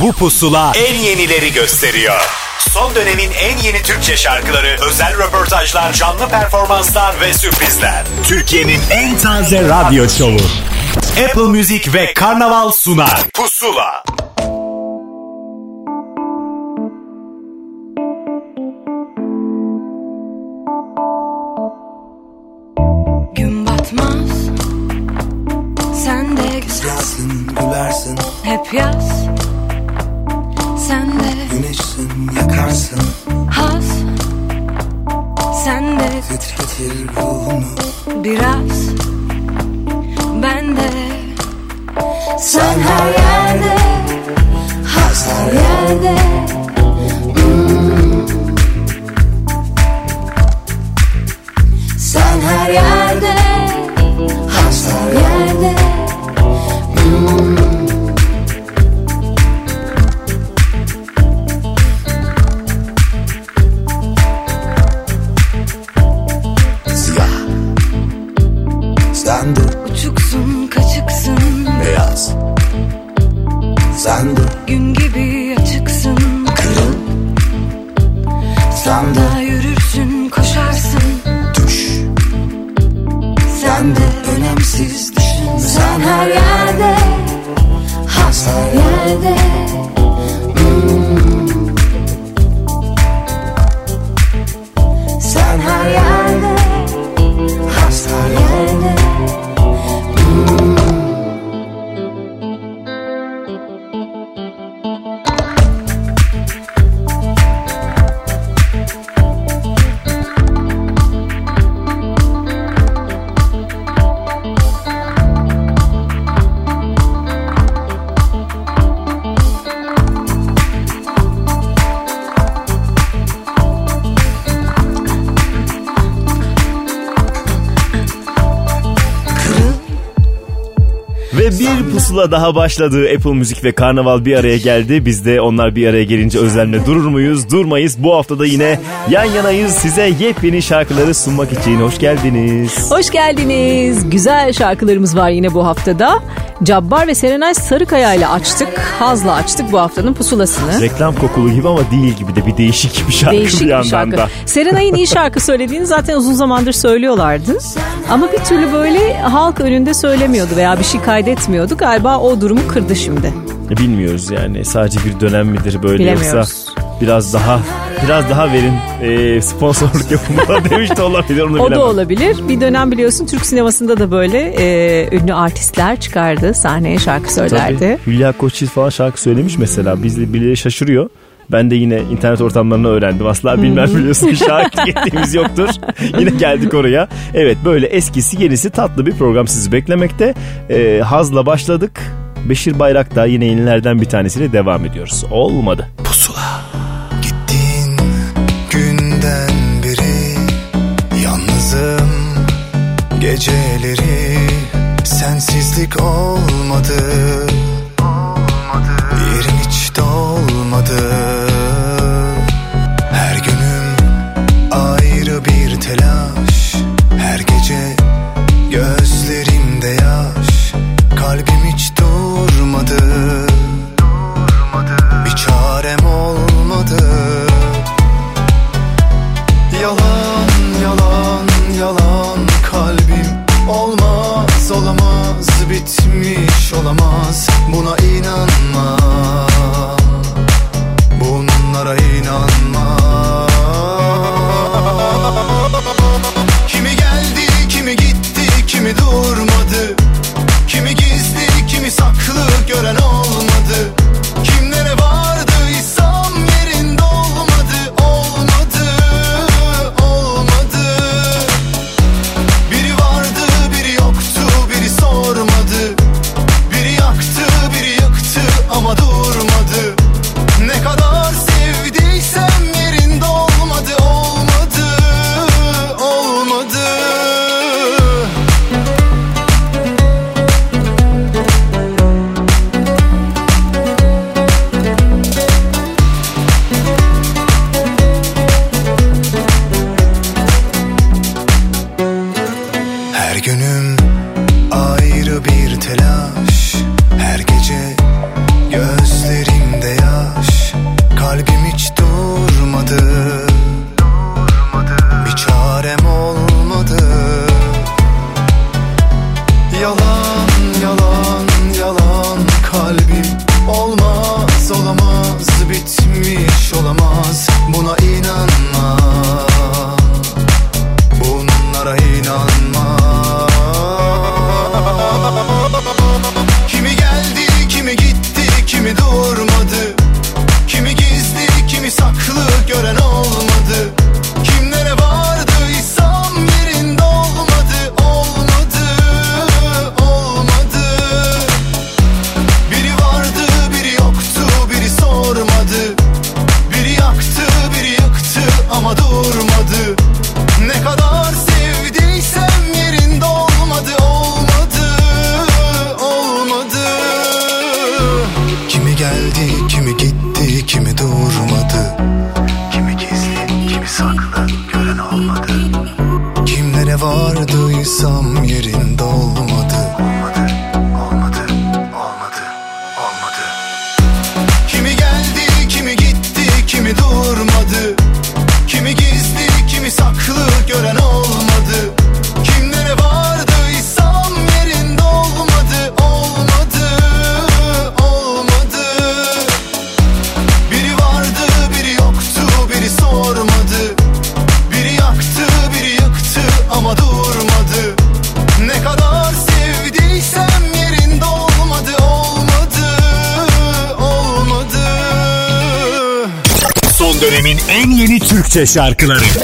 Bu pusula en yenileri gösteriyor. Son dönemin en yeni Türkçe şarkıları, özel röportajlar, canlı performanslar ve sürprizler. Türkiye'nin en taze radyo şovu. Apple Music ve Karnaval sunar. Pusula. Gün batmaz Sen de Güzelsin, gülersin, hep yaz Sen de. Güneşsin, yakarsın. Haz Sen de. Titretir ruhunu biraz. Ben de. Sen her yerde. Haz her yerde. Hmm. Sen her yerde. Haz her yerde Sen dur, Gün gibi açıksın. Kırıl. De yürürsün koşarsın. Düş Sen de önemsiz düşün. Sen her yerde Has her yerde pusula daha başladı. Apple Müzik ve Karnaval bir araya geldi. Biz de onlar bir araya gelince özlemle durur muyuz? Durmayız. Bu hafta da yine yan yanayız size yepyeni şarkıları sunmak için. Hoş geldiniz. Hoş geldiniz. Güzel şarkılarımız var yine bu haftada. Cabbar ve Serenay Sarıkaya ile açtık. Hazla açtık bu haftanın pusulasını. Reklam kokulu gibi ama değil gibi de bir değişik bir şarkı Değişik bir bir yandan şarkı. da. Serenay'ın iyi şarkı söylediğini zaten uzun zamandır söylüyorlardı. Ama bir türlü böyle halk önünde söylemiyordu veya bir şey kaydetmiyordu. Galiba o durumu kırdı şimdi. Bilmiyoruz yani sadece bir dönem midir böyle yoksa biraz daha biraz daha verin e, sponsorluk yapın bana demiş de olabilir onu O bilemem. da olabilir. Bir dönem biliyorsun Türk sinemasında da böyle e, ünlü artistler çıkardı. Sahneye şarkı söylerdi. Tabii. Hülya Koçyiğit falan şarkı söylemiş mesela. Biz de birileri şaşırıyor. Ben de yine internet ortamlarını öğrendim. Asla bilmem biliyorsun. Şahit ettiğimiz yoktur. yine geldik oraya. Evet böyle eskisi yenisi tatlı bir program sizi beklemekte. Ee, hazla başladık. Beşir Bayraktar yine yenilerden bir tanesiyle devam ediyoruz. Olmadı. Gittiğin geceleri Sensizlik olmadı Türkçe şarkıları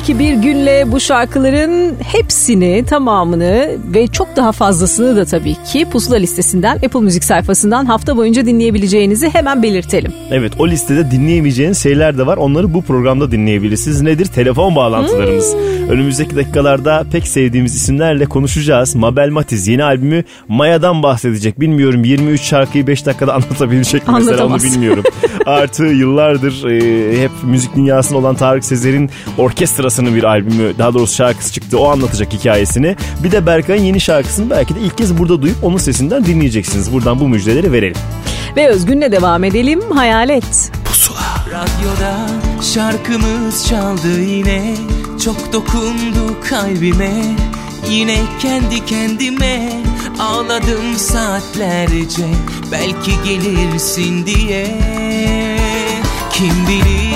Belki bir günle bu şarkıların hepsini, tamamını ve çok daha fazlasını da tabii ki Pusula listesinden Apple Müzik sayfasından hafta boyunca dinleyebileceğinizi hemen belirtelim. Evet o listede dinleyemeyeceğiniz şeyler de var. Onları bu programda dinleyebilirsiniz. Nedir? Telefon bağlantılarımız. Önümüzdeki dakikalarda pek sevdiğimiz isimlerle konuşacağız. Mabel Matiz yeni albümü Maya'dan bahsedecek. Bilmiyorum 23 şarkıyı 5 dakikada anlatabilecek mi mesela onu bilmiyorum. Artı yıllardır e, hep müzik dünyasında olan Tarık Sezer'in orkestrasının bir albümü daha doğrusu şarkısı çıktı. O anlatacak hikayesini. Bir de Berkay'ın yeni şarkısını belki de ilk kez burada duyup onun sesinden dinleyeceksiniz. Buradan bu müjdeleri verelim. Ve Özgün'le devam edelim. Hayalet. Radyoda şarkımız çaldı yine Çok dokundu kalbime Yine kendi kendime Ağladım saatlerce Belki gelirsin diye Kim bilir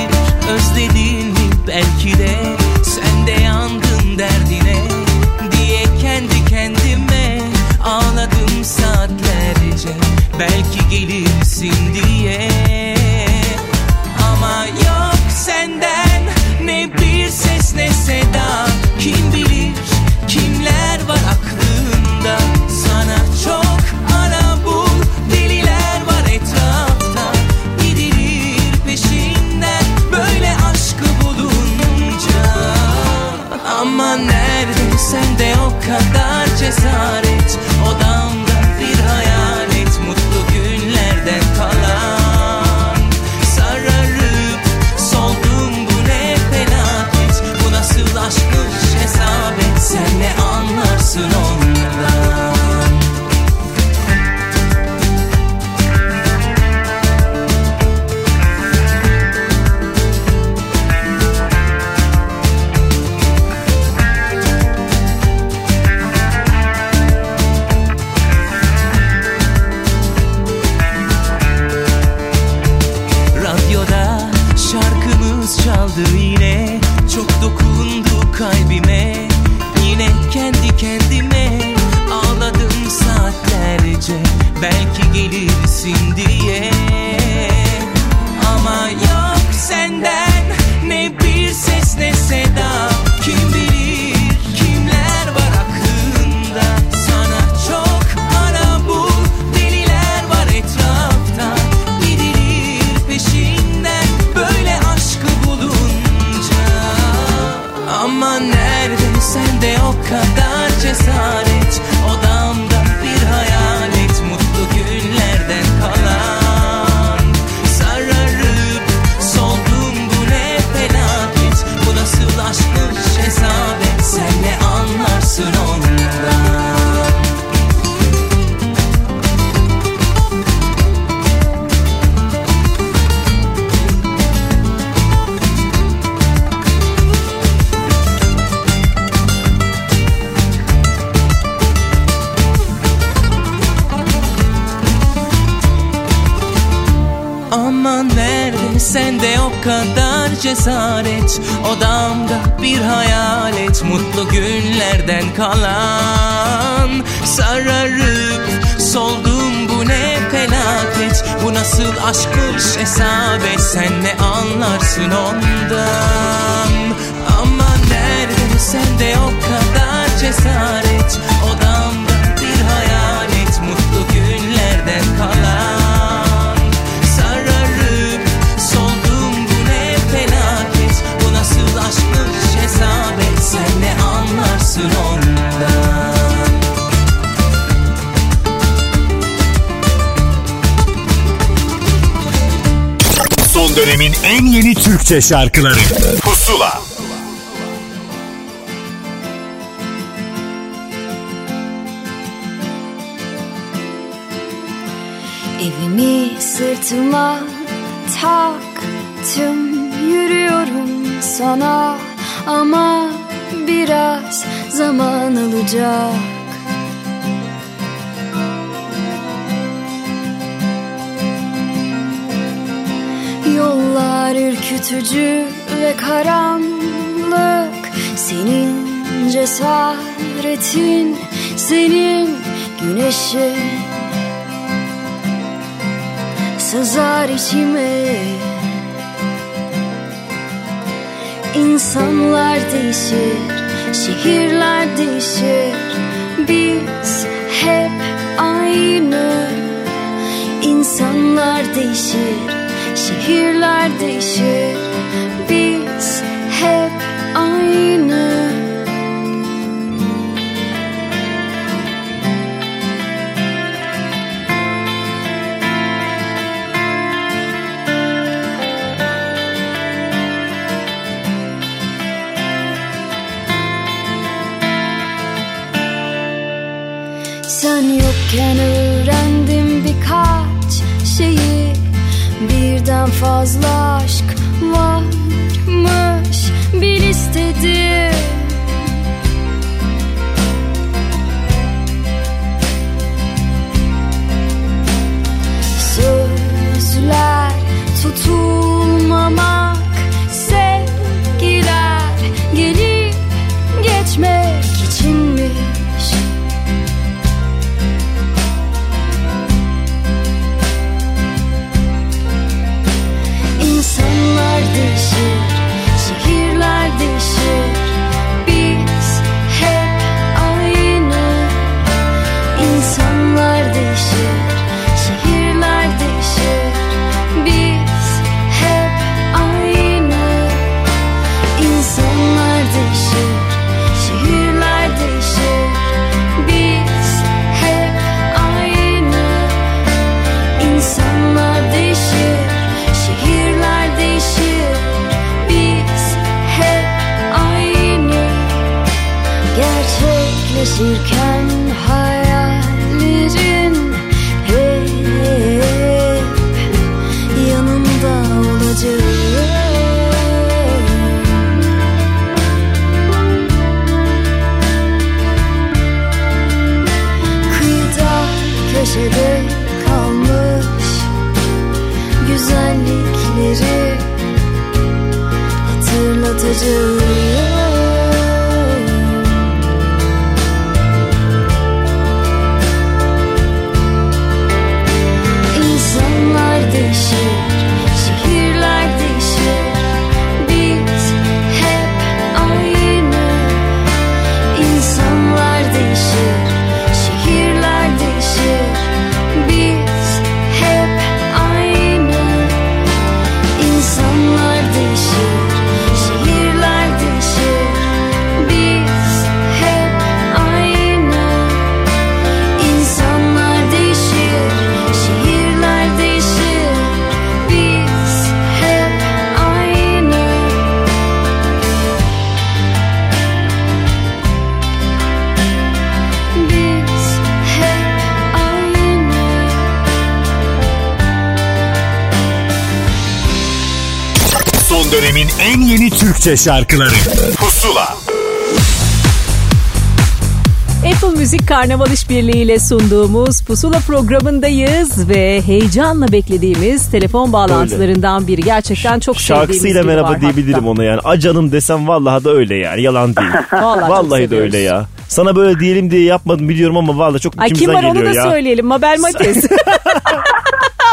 Şarkıları. yollar ürkütücü ve karanlık. Senin cesaretin, senin güneşin Sızar içime. İnsanlar değişir, şehirler değişir. Biz hep aynı. İnsanlar değişir, Şehirler değişir. Biz hep aynı. Sen yokken öğrendim birkaç şeyi fazla aşk var. Türkçe şarkıları Pusula Apple Müzik Karnaval İşbirliği ile sunduğumuz Pusula programındayız ve heyecanla beklediğimiz telefon bağlantılarından biri. Gerçekten çok sevdiğimiz Şarkısıyla biri merhaba var diyebilirim hatta. ona yani. Acanım desem vallahi da öyle yani. Yalan değil. Vallahi, vallahi de öyle ya. Sana böyle diyelim diye yapmadım biliyorum ama vallahi çok Ay kim içimizden var onu geliyor da ya. söyleyelim. Mabel Matiz.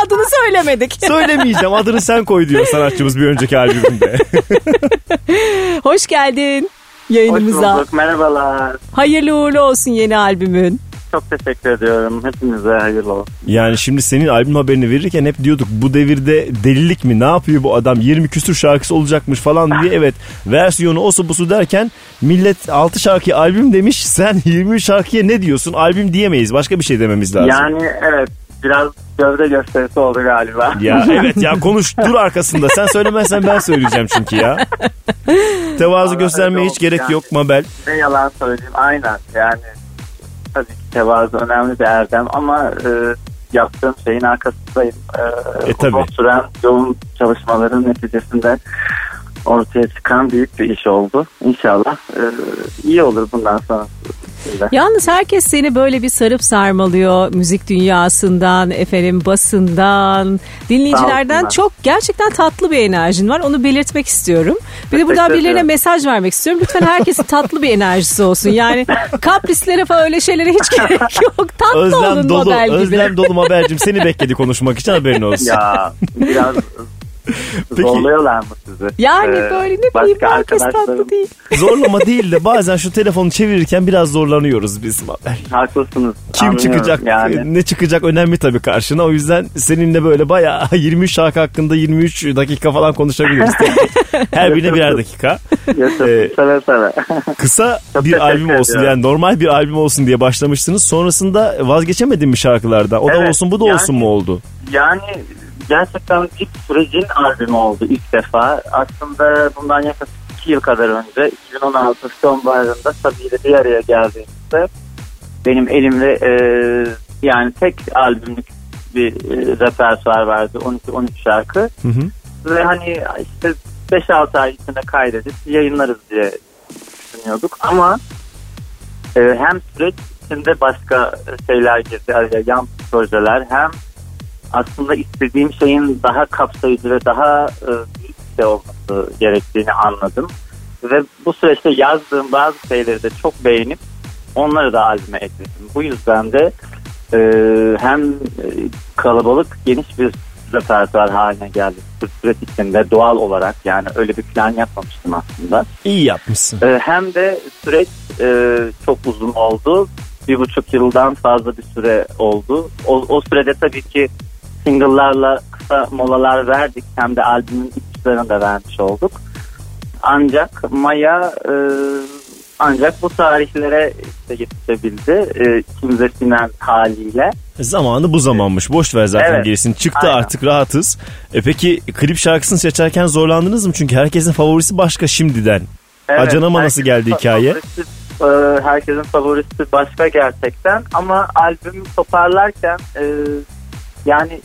Adını söylemedik. Söylemeyeceğim adını sen koy diyor sanatçımız bir önceki albümünde. Hoş geldin Hoş yayınımıza. bulduk. Merhabalar. Hayırlı uğurlu olsun yeni albümün. Çok teşekkür ediyorum. Hepinize hayırlı olsun. yani şimdi senin albüm haberini verirken hep diyorduk bu devirde delilik mi ne yapıyor bu adam 20 küsür şarkısı olacakmış falan diye evet versiyonu osu busu derken millet 6 şarkı albüm demiş sen 20 şarkıya ne diyorsun albüm diyemeyiz başka bir şey dememiz lazım. Yani evet biraz gövde gösterisi oldu galiba. Ya evet ya konuş dur arkasında. Sen söylemezsen ben söyleyeceğim çünkü ya. Tevazu Vallahi göstermeye hiç gerek yani. yok Mabel. Ne yalan söyleyeyim aynen yani tabii ki tevazu önemli bir erdem ama e, yaptığım şeyin arkasındayım. E, E, tabii. Uzun süren yoğun çalışmaların neticesinde ortaya çıkan büyük bir iş oldu. İnşallah e, iyi olur bundan sonra. Yalnız herkes seni böyle bir sarıp sarmalıyor müzik dünyasından, efendim basından, dinleyicilerden çok gerçekten tatlı bir enerjin var. Onu belirtmek istiyorum. Bir de buradan birilerine mesaj vermek istiyorum. Lütfen herkesin tatlı bir enerjisi olsun. Yani kaprislere falan öyle şeylere hiç gerek yok. Tatlı Özlem olun dolu, model gibi. Özlem dolu Mabel'cim seni bekledi konuşmak için haberin olsun. Ya biraz Peki. zorluyorlar mı sizi? Yani Ee, böyle ne bileyim herkes tatlı değil. Zorlama değil de bazen şu telefonu çevirirken biraz zorlanıyoruz biz. Haklısınız. Kim Anlıyorum çıkacak Yani. ne çıkacak önemli tabii karşına. O yüzden seninle böyle bayağı 23 şarkı hakkında 23 dakika falan konuşabiliriz. Her birine birer dakika. Yaşasın Ee, seve seve. Kısa bir albüm olsun ediyorum. yani normal bir albüm olsun diye başlamıştınız. Sonrasında vazgeçemedin mi şarkılardan? O da Evet, olsun bu da yani- olsun mu oldu? yani gerçekten bir sürecin albümü oldu ilk defa. Aslında bundan yaklaşık iki yıl kadar önce 2016 sonbaharında Sabi ile bir araya geldiğimizde benim elimde e, yani tek albümlük bir e, repertuar vardı. 12-13 şarkı. Hı hı. Ve hani işte 5-6 ay içinde kaydedip yayınlarız diye düşünüyorduk. Ama e, hem süreç içinde başka şeyler girdi araya yan projeler hem aslında istediğim şeyin daha kapsayıcı ve daha e, büyük şey olması gerektiğini anladım. Ve bu süreçte yazdığım bazı şeyleri de çok beğenip onları da albüme ekledim. Bu yüzden de e, hem e, kalabalık geniş bir repertuar haline geldi. Bu süreç içinde doğal olarak yani öyle bir plan yapmamıştım aslında. İyi yapmışsın. Ee, hem de süreç e, çok uzun oldu. Bir buçuk yıldan fazla bir süre oldu. O, o sürede tabii ki single'larla kısa molalar verdik. Hem de albümün ipuçlarını da vermiş olduk. Ancak Maya e, ancak bu tarihlere işte yetişebildi. E, ikimize sinen haliyle. Zamanı bu zamanmış. Boş ver zaten Evet. gerisini. Çıktı Aynen. artık rahatız. E peki klip şarkısını seçerken zorlandınız mı? Çünkü herkesin favorisi başka şimdiden. Acanama nasıl geldi hikaye? favorisi e, herkesin favorisi başka gerçekten. Ama albümü toparlarken e, yani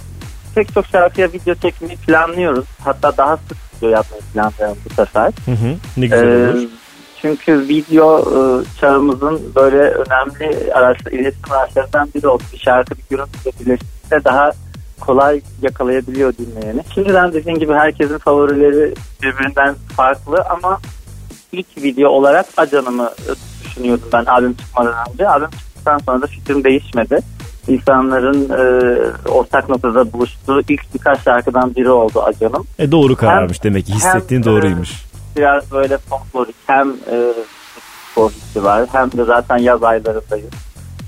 pek çok şarkıya video çekmeyi planlıyoruz. Hatta daha sık video yapmayı planlıyorum bu sefer. Hı hı. Ne güzel Ee, olur. çünkü video e, çağımızın böyle önemli araçlar, iletişim araçlarından biri oldu. Bir şarkı bir görüntüyle birleştiğinde daha kolay yakalayabiliyor dinleyeni. Şimdiden dediğim gibi herkesin favorileri birbirinden farklı ama ilk video olarak Acanım'ı düşünüyordum ben albüm çıkmadan önce. Albüm çıktıktan sonra da fikrim değişmedi. İnsanların e, ortak noktada buluştuğu ilk birkaç şarkıdan biri oldu Acanım E doğru kararmış demek ki hissettiğin hem, doğruymuş. biraz böyle folklorik hem e, hissi var hem de zaten yaz aylarındayız.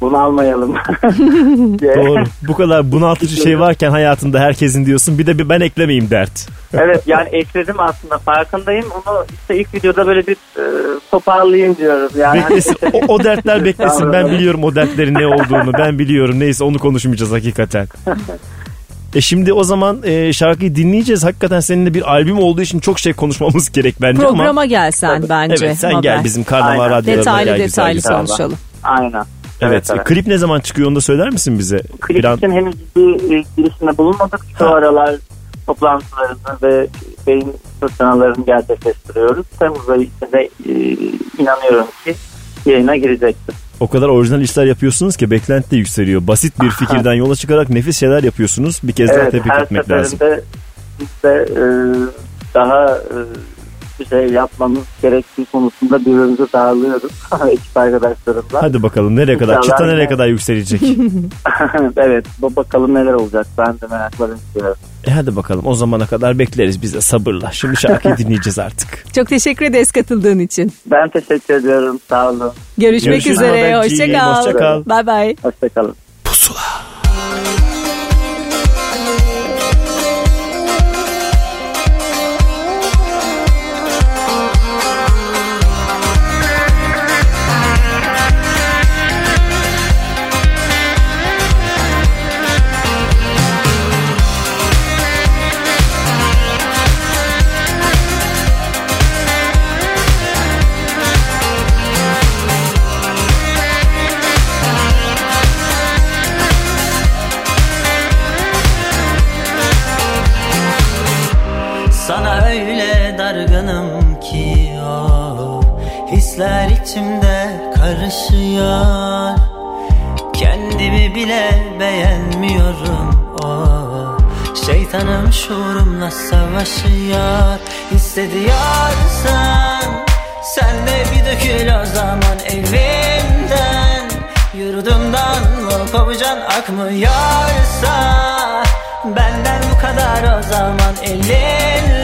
Bunu almayalım. diye. Doğru. Bu kadar bunaltıcı şey varken hayatında herkesin diyorsun bir de bir ben eklemeyeyim dert. evet yani ekledim aslında farkındayım. Onu işte ilk videoda böyle bir e, toparlayayım diyorum. Yani Beklesin. O, o dertler beklesin. Ben biliyorum o dertlerin ne olduğunu. Ben biliyorum. Neyse onu konuşmayacağız hakikaten. E şimdi o zaman e, şarkıyı dinleyeceğiz. Hakikaten seninle bir albüm olduğu için çok şey konuşmamız gerek bence ama. Programa gelsen bence. Evet sen Mabel. gel bizim karnaval radyolarına Detaylı gel güzel detaylı güzel. konuşalım. Aynen. Evet. evet. Klip ne zaman çıkıyor onu da söyler misin bize? Klip Plan- için henüz bir e, girişimde bulunmadık. Şu Ha. aralar toplantılarını ve beyin fırtınalarını gerçekleştiriyoruz. Temmuz ayı içinde e, inanıyorum ki yayına girecektir. O kadar orijinal işler yapıyorsunuz ki beklenti de yükseliyor. Basit bir fikirden yola çıkarak nefis şeyler yapıyorsunuz. Bir kez daha Evet, tebrik her etmek lazım. seferinde biz de e, daha e, bir şey yapmamız gerektiği konusunda birbirimizi dağılıyoruz ekip arkadaşlarımla. Hadi bakalım nereye kadar? İnşallah Çıta nereye kadar yükselecek? evet bu bakalım neler olacak ben de merakla bekliyorum. e hadi bakalım o zamana kadar bekleriz biz de sabırla. Şimdi şarkıyı dinleyeceğiz artık. Çok teşekkür ederiz katıldığın için. Ben teşekkür ediyorum sağ olun. Görüşmek Görüşürüz üzere. Mabelciğim, Hoşça hoşça kal. kal. Bye bye. Hoşçakalın. Sana karışıyor Kendimi bile beğenmiyorum. O Şeytanım şuurumla savaşıyor Hissediyorsan Sen de bir dökül o zaman evimden. Yurdumdan mı kovacan akmıyorsa Benden bu kadar o zaman elinle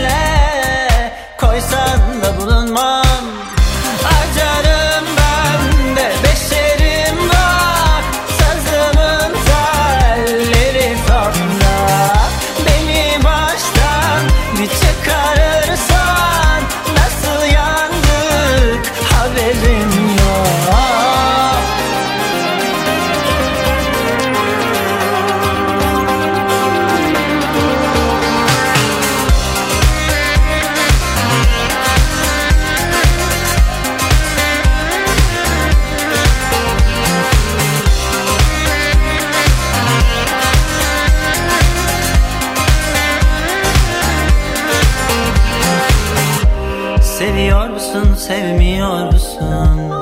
Seviyorsun sevmiyorsun.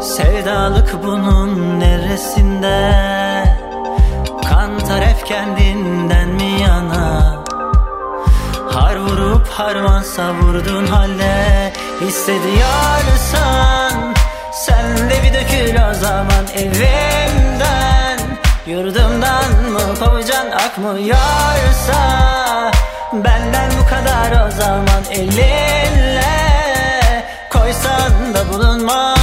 Sevdalık bunun neresinde? Kantar hep kendinden mi yana? Har vurup harman savurdun halde Hissediyorsan Sen de bir dökül o zaman evimden. Yurdumdan mı kovacan akmıyorsa Benden bu kadar o zaman elinle Koysan da bulunmam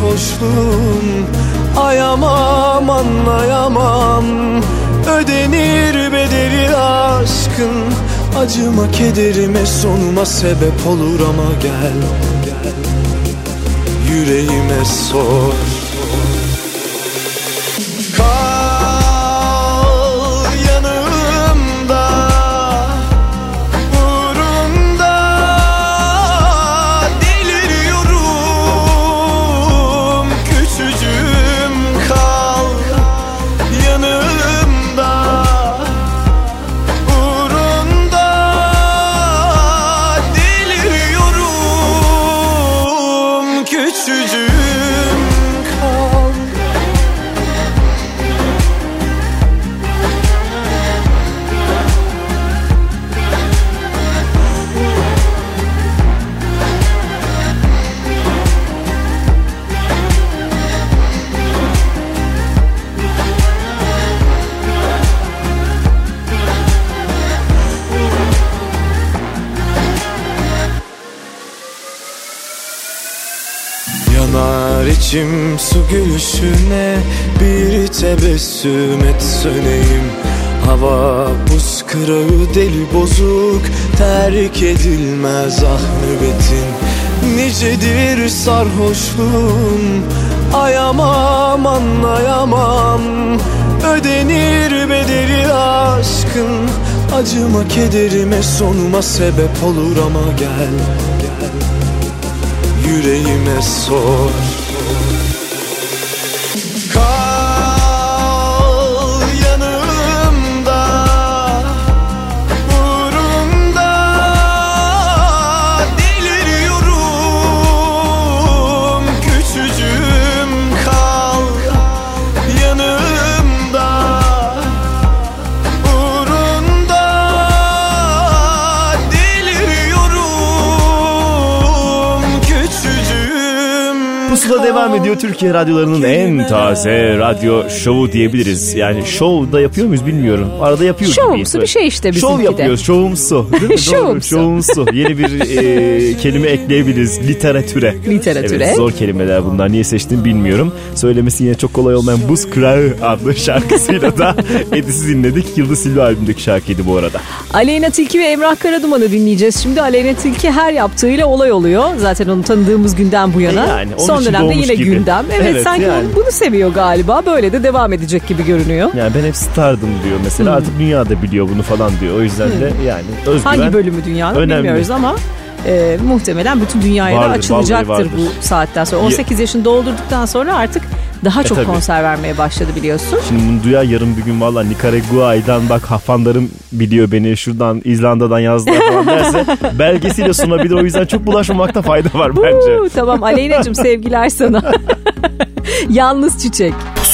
Nicedir sarhoşluğun Ayamam anlayamam. Ödenir bedeli aşkın. Acıma kederime sonuma sebep olur ama gel. Yüreğime sor Terk edilmez ah nöbetin. Nicedir sarhoşluğun? Ayamam anlayamam Ödenir bedeli aşkın. Acıma kederime sonuma sebep olur ama gel gel. Yüreğime sor devam ediyor Türkiye radyolarının en taze radyo şovu diyebiliriz. Yani şov da yapıyor muyuz bilmiyorum. Arada yapıyoruz. Şovumsu bir şey işte Şov bizimki de. yapıyoruz. Şovumsu. Şovumsu. Şovumsu. Yeni bir e, kelime ekleyebiliriz. Literatüre. Literatüre. Evet zor kelimeler bunlar. Niye seçtim bilmiyorum. Söylemesi yine çok kolay olmayan Buz Kırağı adlı şarkısıyla da Edis'i dinledik. Yıldız Silva albümündeki şarkıydı bu arada. Aleyna Tilki ve Emrah Karaduman'ı dinleyeceğiz. Şimdi Aleyna Tilki her yaptığıyla olay oluyor. Zaten onu tanıdığımız günden bu yana. E yani, Son dönemde yine gibi. gündem. Evet, Evet, sanki yani. bunu seviyor galiba. Böyle de devam edecek gibi görünüyor. Yani ben hep stardım diyor Hmm. mesela. Artık dünya da biliyor bunu falan diyor. O yüzden de yani özgüven. Hangi bölümü dünyanın önemli. bilmiyoruz ama e, muhtemelen bütün dünyaya da Vardır, açılacaktır vallahi vardır. bu saatten sonra. 18 yaşını doldurduktan sonra artık daha çok tabii. konser vermeye başladı biliyorsun. Şimdi bunu duyar yarın bir gün valla Nikaragua'dan bak hafanlarım biliyor beni şuradan İzlanda'dan yazdılar falan derse belgesiyle sunabilir. O yüzden çok bulaşmamakta fayda var bence. Uuu, tamam Aleyna'cığım sevgiler sana. Yalnız çiçek. O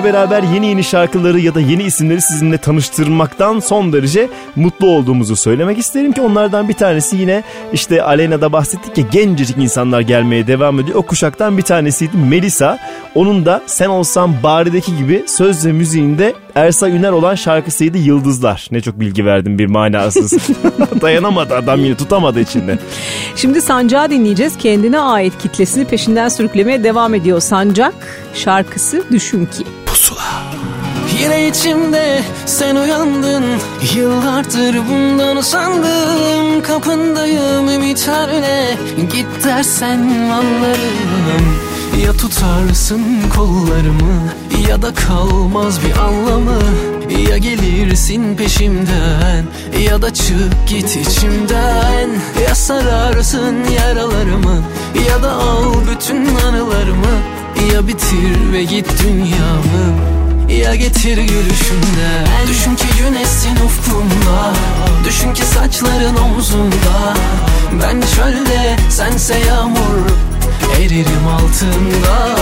Özlem'le beraber yeni yeni şarkıları ya da yeni isimleri sizinle tanıştırmaktan son derece mutlu olduğumuzu söylemek isterim ki onlardan bir tanesi yine işte Aleyna'da bahsettik ya gencecik insanlar gelmeye devam ediyor. O kuşaktan bir tanesiydi Melisa. Onun da Sen Olsan Bari'deki gibi söz ve müziğinde Ersa Üner olan şarkısıydı Yıldızlar. Ne çok bilgi verdim bir manasız. Dayanamadı adam yine tutamadı içinde. Şimdi Sancak'ı dinleyeceğiz. Kendine ait kitlesini peşinden sürüklemeye devam ediyor Sancak. Şarkısı Düşün Ki. Yine içimde sen uyandın. Yıllardır bundan usandım. Kapındayım ümitlerle Git dersen anlarım. Ya tutarsın kollarımı Ya da kalmaz bir anlamı. Ya gelirsin peşimden Ya da çık git içimden. Ya sararsın yaralarımı Ya da al bütün anılarımı Ya bitir ve git dünyamı ya getir gülüşünden Düşün ki güneşsin ufkumda. Düşün ki saçların omzunda. Ben çölde sense yağmur Eririm altında.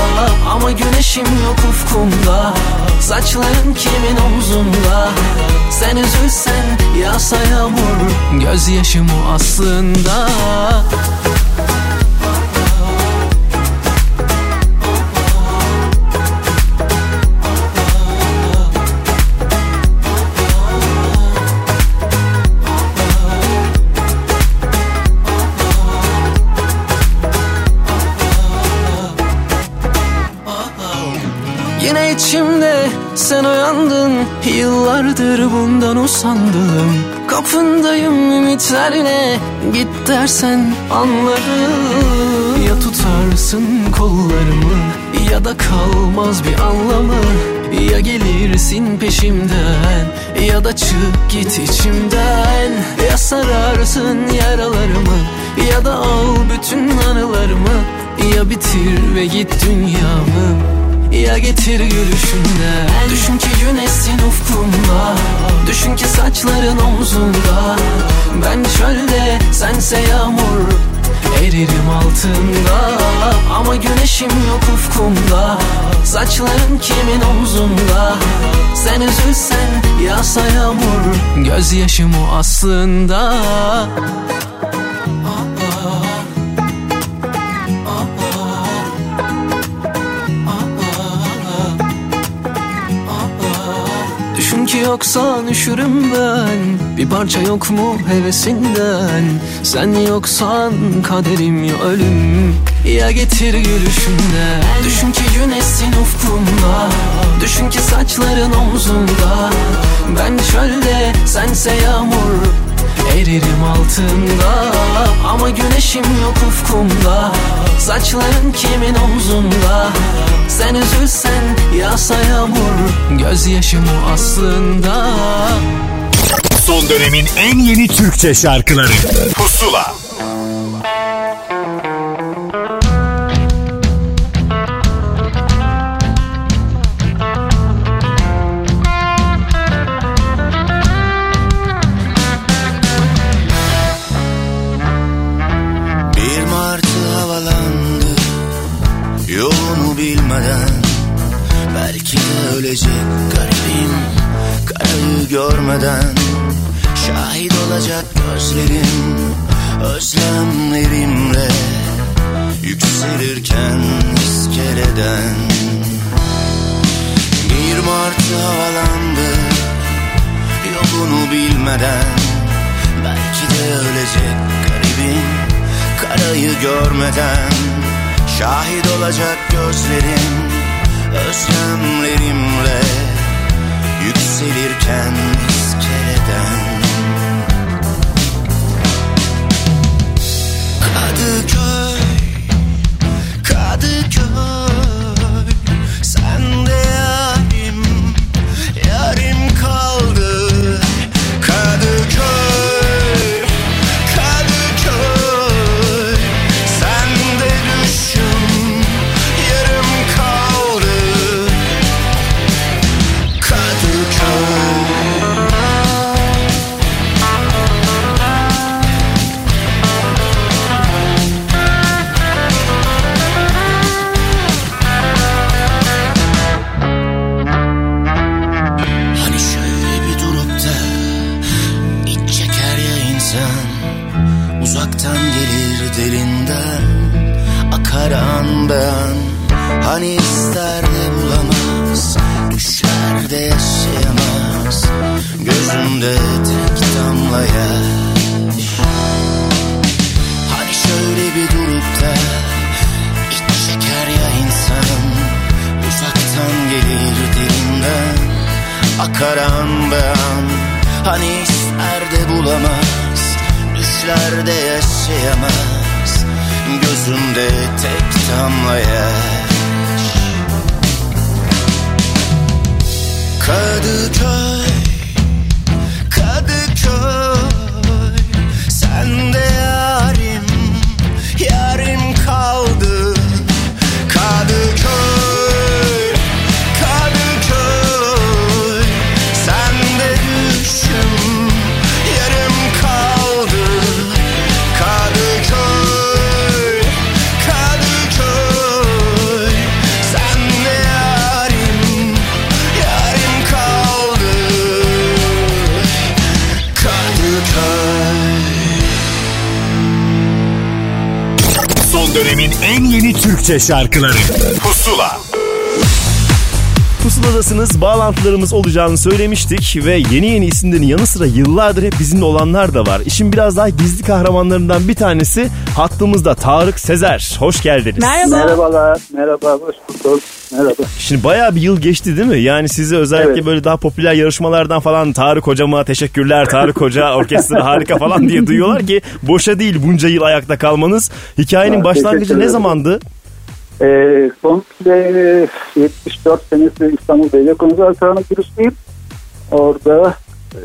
Ama güneşim yok ufkumda. Saçların kimin omzunda? Sen üzülsen yağsa yağmur. Gözyaşım o aslında içimde. Sen uyandın Yıllardır bundan usandım. Kapındayım ümitlerle Git dersen anlarım. Ya tutarsın kollarımı Ya da kalmaz bir anlamı. Ya gelirsin peşimden Ya da çık git içimden. Ya sararsın yaralarımı Ya da al bütün anılarımı. Ya bitir ve git dünyamı ya getir gülüşünden Düşün ki güneşsin ufkumda Düşün ki saçların omzumda Ben çölde sense yağmur Eririm altında. Ama güneşim yok ufkumda. Saçların kimin omzunda? Sen üzülsen yağsa yağmur. Gözyaşım o aslında Yoksan üşürüm ben? Bir parça yok mu hevesinden? Sen yoksan kaderim ya ölüm. Ya getir gülüşünden Düşün ki güneşsin ufkumda. Düşün ki saçların omzumda Ben çölde sense yağmur Eririm altında. Ama güneşim yok ufkumda. Saçların kimin omzunda Sen üzülsen yağsa yağmur Gözyaşım o aslında. Son dönemin en yeni Türkçe şarkıları. Pusula görmeden Şahit olacak gözlerim Özlemlerimle Yükselirken iskeleden. Bir martı havalandı Yolunu bilmeden. Belki de ölecek garibim Karayı görmeden. Şahit olacak gözlerim Özlemlerimle Yükselirken iskeleden. Kadıköy Kadıköy Sen de Türkçe şarkıları Pusula Pusuladasınız. Bağlantılarımız olacağını söylemiştik ve yeni yeni isimlerin yanı sıra yıllardır hep bizimle olanlar da var. İşin biraz daha gizli kahramanlarından bir tanesi hattımızda Tarık Sezer. Hoş geldiniz. Merhaba. Merhabalar, merhaba, hoş bulduk. Merhaba. Şimdi bayağı bir yıl geçti değil mi? Yani size özellikle Evet. böyle daha popüler yarışmalardan falan Tarık hocama teşekkürler Tarık hoca orkestra harika falan diye duyuyorlar ki boşa değil bunca yıl ayakta kalmanız. Hikayenin Ha, başlangıcı ne ederim. zamandı? Ee, komple 74 senesi İstanbul Belediye Konservatuarı'na girişliyim. Orada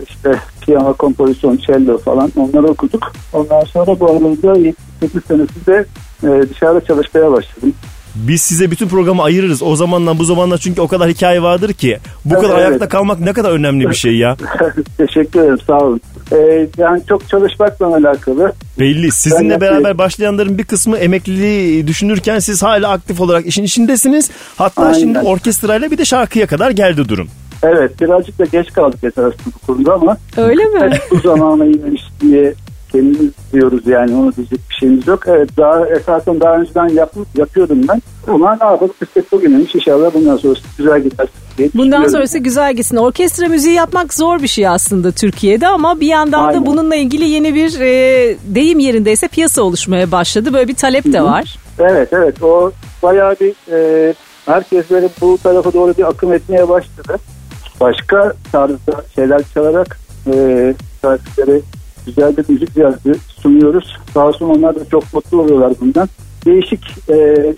işte piyano, kompozisyon, cello falan onları okuduk. Ondan sonra bu arada 78 senesinde e, dışarıda çalışmaya başladım. Biz size bütün programı ayırırız. O zamandan bu zamandan çünkü o kadar hikaye vardır ki. Bu Evet, kadar evet. ayakta kalmak ne kadar önemli bir şey ya. Teşekkür ederim, sağ olun. Ee, yani çok çalışmakla alakalı. Belli. Sizinle Ben beraber yapayım. başlayanların bir kısmı emekliliği düşünürken siz hala aktif olarak işin içindesiniz. Hatta Aynen. şimdi orkestrayla bir de şarkıya kadar geldi durum. Evet, birazcık da geç kaldık esasında bu konuda ama Öyle mi? Evet, bu zamana inmiş diye kendimiz diyoruz yani onu diyecek bir şeyimiz yok. Evet daha esasen daha önceden yap, yapıyordum ben. Ama ne yapalım kısmet bugüneymiş inşallah bundan sonrası güzel gider. Bundan sonrası güzel gitsin. Orkestra müziği yapmak zor bir şey aslında Türkiye'de ama bir yandan da Aynen. bununla ilgili yeni bir e, deyim yerindeyse piyasa oluşmaya başladı. Böyle bir talep de var. Evet evet o bayağı bir e, herkes böyle bu tarafa doğru bir akım etmeye başladı. Başka tarzda şeyler çalarak e, şarkıları güzel bir müzik ziyareti sunuyoruz. Sağ olsun onlar da çok mutlu oluyorlar bundan. Değişik e,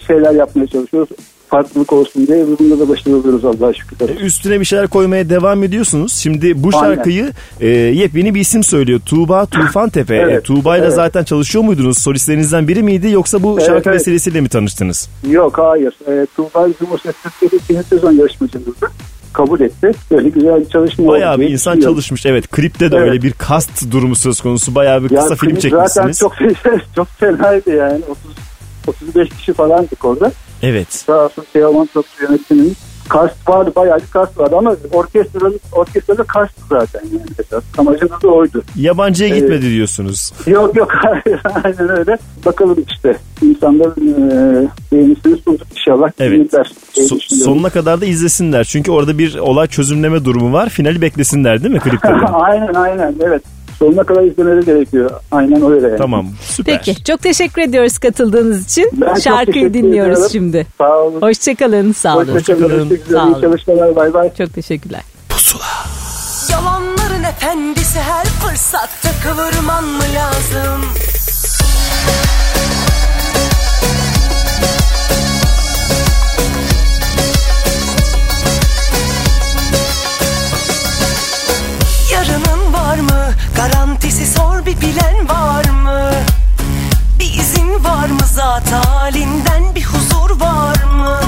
şeyler yapmaya çalışıyoruz. Farklılık olsun diye bunda da başarılı oluyoruz Allah'a şükür. Üstüne bir şeyler koymaya devam ediyorsunuz. Şimdi bu Aynen. şarkıyı e, yepyeni bir isim söylüyor. Tuğba Tufantepe. Evet, E, Tuğba ile evet. zaten çalışıyor muydunuz? Solistlerinizden biri miydi yoksa bu Evet, şarkı evet. vesilesiyle mi tanıştınız? Yok hayır. E, Tuğba bizim o ses Türkiye'de ikinci sezon yarışmacımızdı. Kabul etti. Böyle güzel bir çalışma oldu Bayağı bir diye insan düşünüyorum. çalışmış. Evet klipte de Evet. öyle bir kast durumu söz konusu. Bayağı bir kısa film klip çekmişsiniz. Zaten çok çok fenaydı yani. 30 35 kişi falandık orada. Evet. Sağ olsun Teoman Topçu yönetiminin kast vardı bayağı bir kast vardı ama orkestranın orkestrada kast zaten yani esas. Amacımız da oydu. Yabancıya Evet. gitmedi diyorsunuz. Yok yok aynen öyle. Bakalım işte insanların e, beğenisini sunduk inşallah. Evet. So- sonuna kadar da izlesinler. Çünkü orada bir olay çözümleme durumu var. Finali beklesinler değil mi klipte? aynen aynen evet. Sonuna kadar izlemeleri gerekiyor. Aynen öyle yani. tamam süper. Peki çok teşekkür ediyoruz katıldığınız için. Ben Şarkıyı dinliyoruz ediyorum. şimdi. Sağ olun. Hoşçakalın sağ olun. Hoşçakalın. Sağ İyi olun. çalışmalar. Bay bay. Çok teşekkürler. Yalanların efendisi her fırsatta kıvırman mı lazım? Garantisi sor bir bilen var mı? Bir izin var mı zat halinden bir huzur var mı?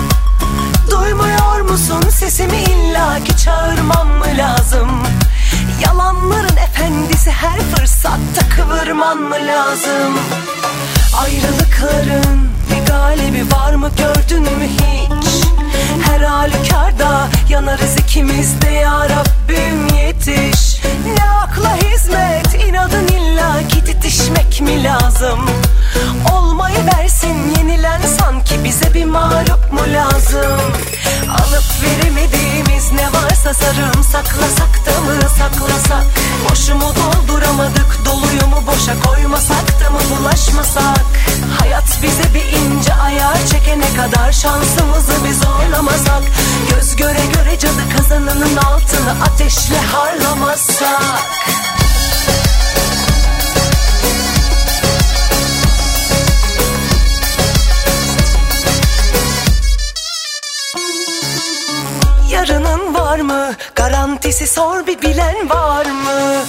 Duymuyor musun sesimi illaki çağırmam mı lazım? Yalanların efendisi her fırsatta kıvırman mı lazım? Ayrılıkların bir galibi var mı gördün mü hiç? Her halükarda yanarız ikimiz de ya Rabbim yetiş Ne akla hizmet inadın illa ki titişmek mi lazım? Olmayı versin yenilen sanki bize bir mağlup mu lazım? Alıp veremediğimiz ne varsa sarım saklasak da mı saklasak? Boşu mu dolduramadık doluyu mu boşa koymasak da mı bulaşmasak? Hayat bize bir ince ayar çekene kadar şansımızı biz zorlamasak Göz göre göre cadı kazanının altını ateşle harlamazsak Yarının var mı? Garantisi sor bir bilen var mı?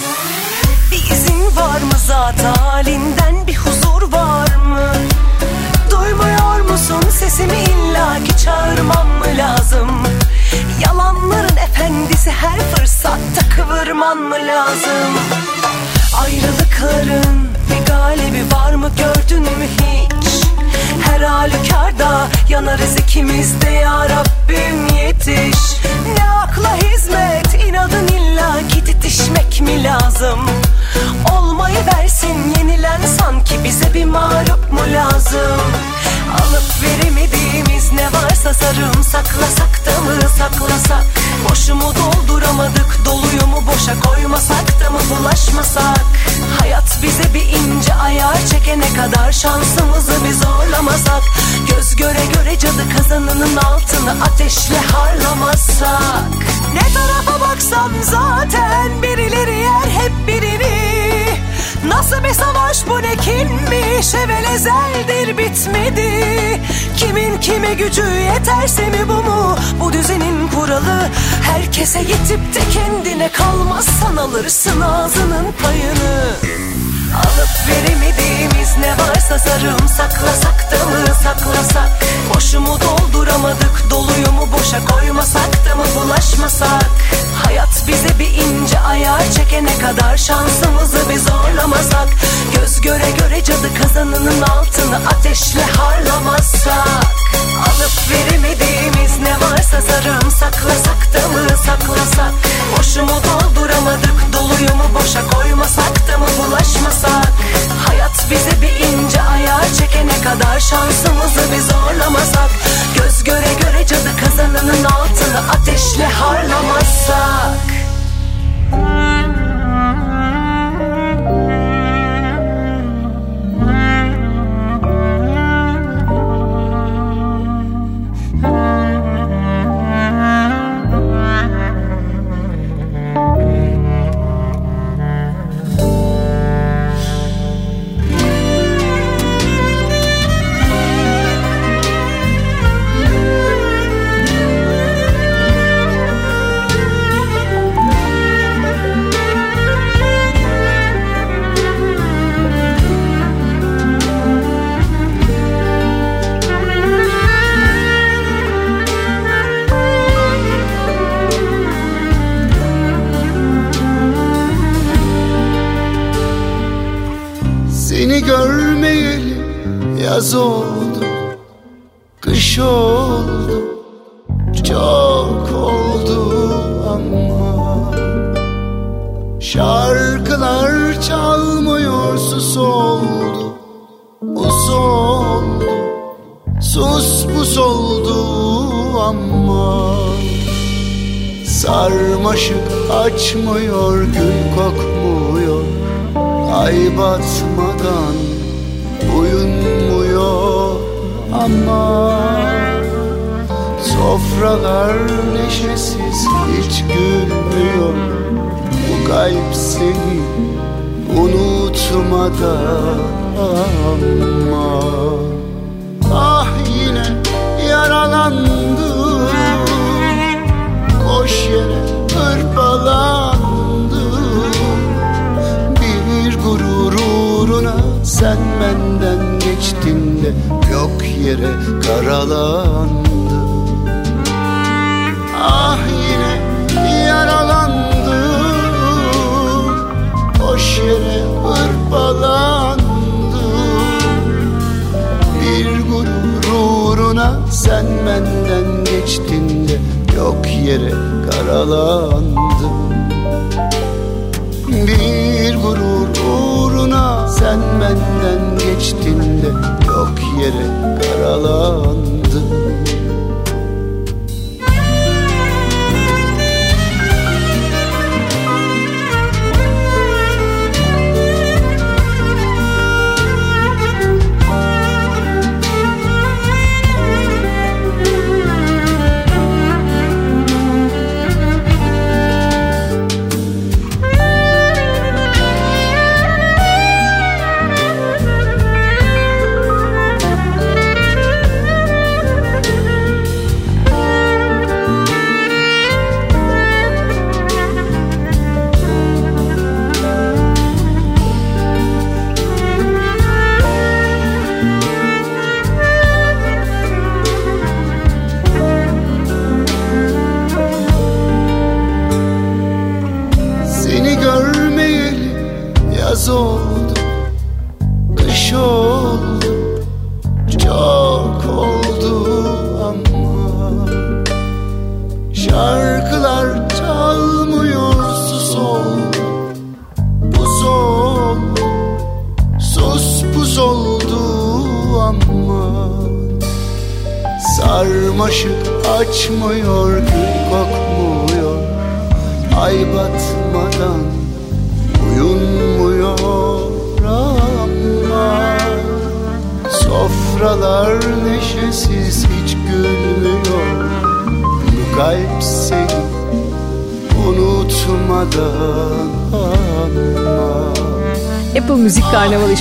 Bir izin var mı zat halinden bir huzur var mı? Duymuyor musun sesimi illaki çağırmam mı lazım? Yalanların efendisi her fırsatta kıvırman mı lazım? Ayrılıkların bir galibi var mı gördün mü hiç? Her halükarda yanarız ikimiz de ya Rabbim yetiş Ne akla hizmet inadın illa ki titişmek mi lazım? Olmayı versin yenilen sanki bize bir mağlup mu lazım? Alıp veremediğimiz ne varsa sarım saklasak da mı saklasak? saklasak Boşumu dolduramadık doluyu mu boşa koymasak da mı bulaşmasak? Hayat bize bir ince ayar çekene kadar şansımızı bir zorlamasak? Göz göre göre cadı kazanının altını ateşle harlamasak? Ne tarafa baksam zaten birileri yer hep birini Nasıl bir savaş bu ne kinmiş evvel bitmedi. Kimin kime gücü yeterse mi bu mu? Bu düzenin kuralı Herkese yetip de kendine kalmazsan alırsın ağzının payını Alıp veremediğimiz ne varsa sarım saklasak da mı saklasak? Boşumu dolduramadık doluyu mu boşa koymasak da mı bulaşmasak? Hayat bize bir ince ayar çekene kadar şansımızı bir zorlamasak? Göz göre göre cadı kazanının altını ateşle harlamasak Alıp veremediğimiz ne varsa sarım saklasak da mı saklasak? Boşumu dolduramadık doluyu mu boşa koymasak da mı bulaşmasak Hayat bize bir ince ayar çekene kadar şansımızı bir zorlamasak Göz göre göre cadı kazanının altını ateşle harlamasak yaz oldu Kış oldu Çok oldu ama Şarkılar çalmıyor sus oldu Buz oldu Sus buz oldu ama Sarmaşık açmıyor gül kokmuyor Ay batmadan ama Sofralar neşesiz hiç gülmüyor. Bu kalp seni unutmadan ama. Ah yine yaralandım Koş yere hırpalandım Bir gurur uğruna sen benden geçtin de Yok yere karalandım. Ah yine yaralandım. Boş yere hırpalandım. Bir gurur uğruna sen benden geçtin de Yok yere karalandım. Bir gurur uğruna sen benden geçtin de Yok yere karalandım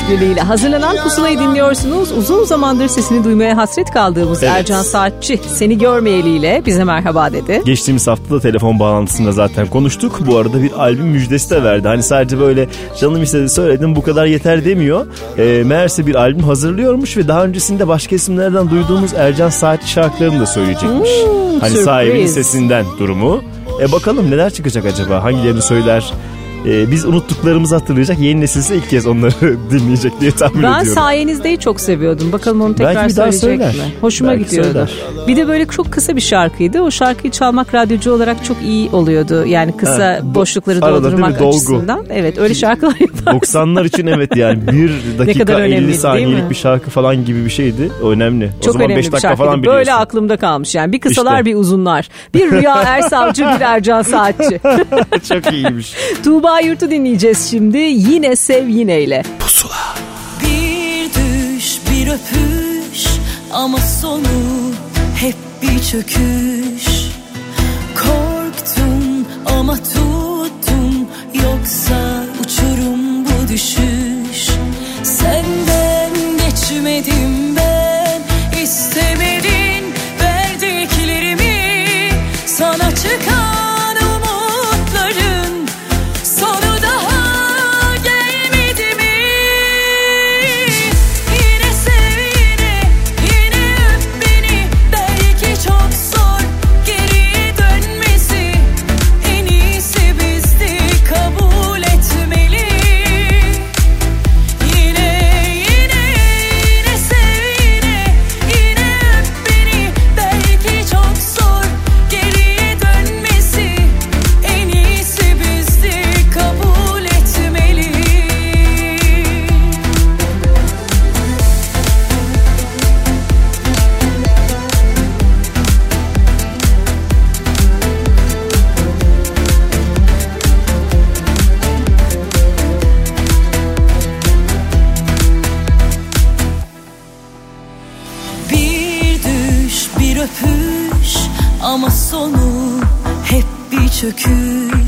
işbirliğiyle hazırlanan Pusulayı dinliyorsunuz. Uzun zamandır sesini duymaya hasret kaldığımız Evet. Ercan Saatçi seni görmeyeliyle bize merhaba dedi. Geçtiğimiz hafta da telefon bağlantısında zaten konuştuk. Bu arada bir albüm müjdesi de verdi. Hani sadece böyle canım istedi söyledim bu kadar yeter demiyor. E, meğerse bir albüm hazırlıyormuş ve daha öncesinde başka isimlerden duyduğumuz Ercan Saatçi şarkılarını da söyleyecekmiş. Hmm, hani sürpriz. sahibinin sesinden durumu. E bakalım neler çıkacak acaba? Hangilerini söyler? E, biz unuttuklarımızı hatırlayacak. Yeni nesil ise ilk kez onları dinleyecek diye tahmin Ben ediyorum. sayenizdeyi çok seviyordum. Bakalım onu tekrar Belki söyleyecek söyler. mi? Hoşuma Belki gidiyordu. söyler. Bir de böyle çok kısa bir şarkıydı. O şarkıyı çalmak radyocu olarak çok iyi oluyordu. Yani kısa Ha, boşlukları arada değil mi? doldurmak açısından. Evet öyle şarkılar. 90'lar için evet yani bir dakika kadar önemliydi, 50 değil saniyelik bir şarkı falan gibi bir şeydi. O önemli. o Çok zaman önemli 5 bir dakika şarkıydı. falan biliyorsun. Böyle aklımda kalmış yani. Bir kısalar İşte. bir uzunlar. Bir Rüya Ersavcı bir Ercan Saatçi. Çok iyiymiş. Tuğba Yurt'u dinleyeceğiz şimdi. Yine sev yineyle. Bir düş bir öpüş ama sonu hep bir çöküş Korktum ama tuttum yoksa düşüş. Senden geçmedim çöküş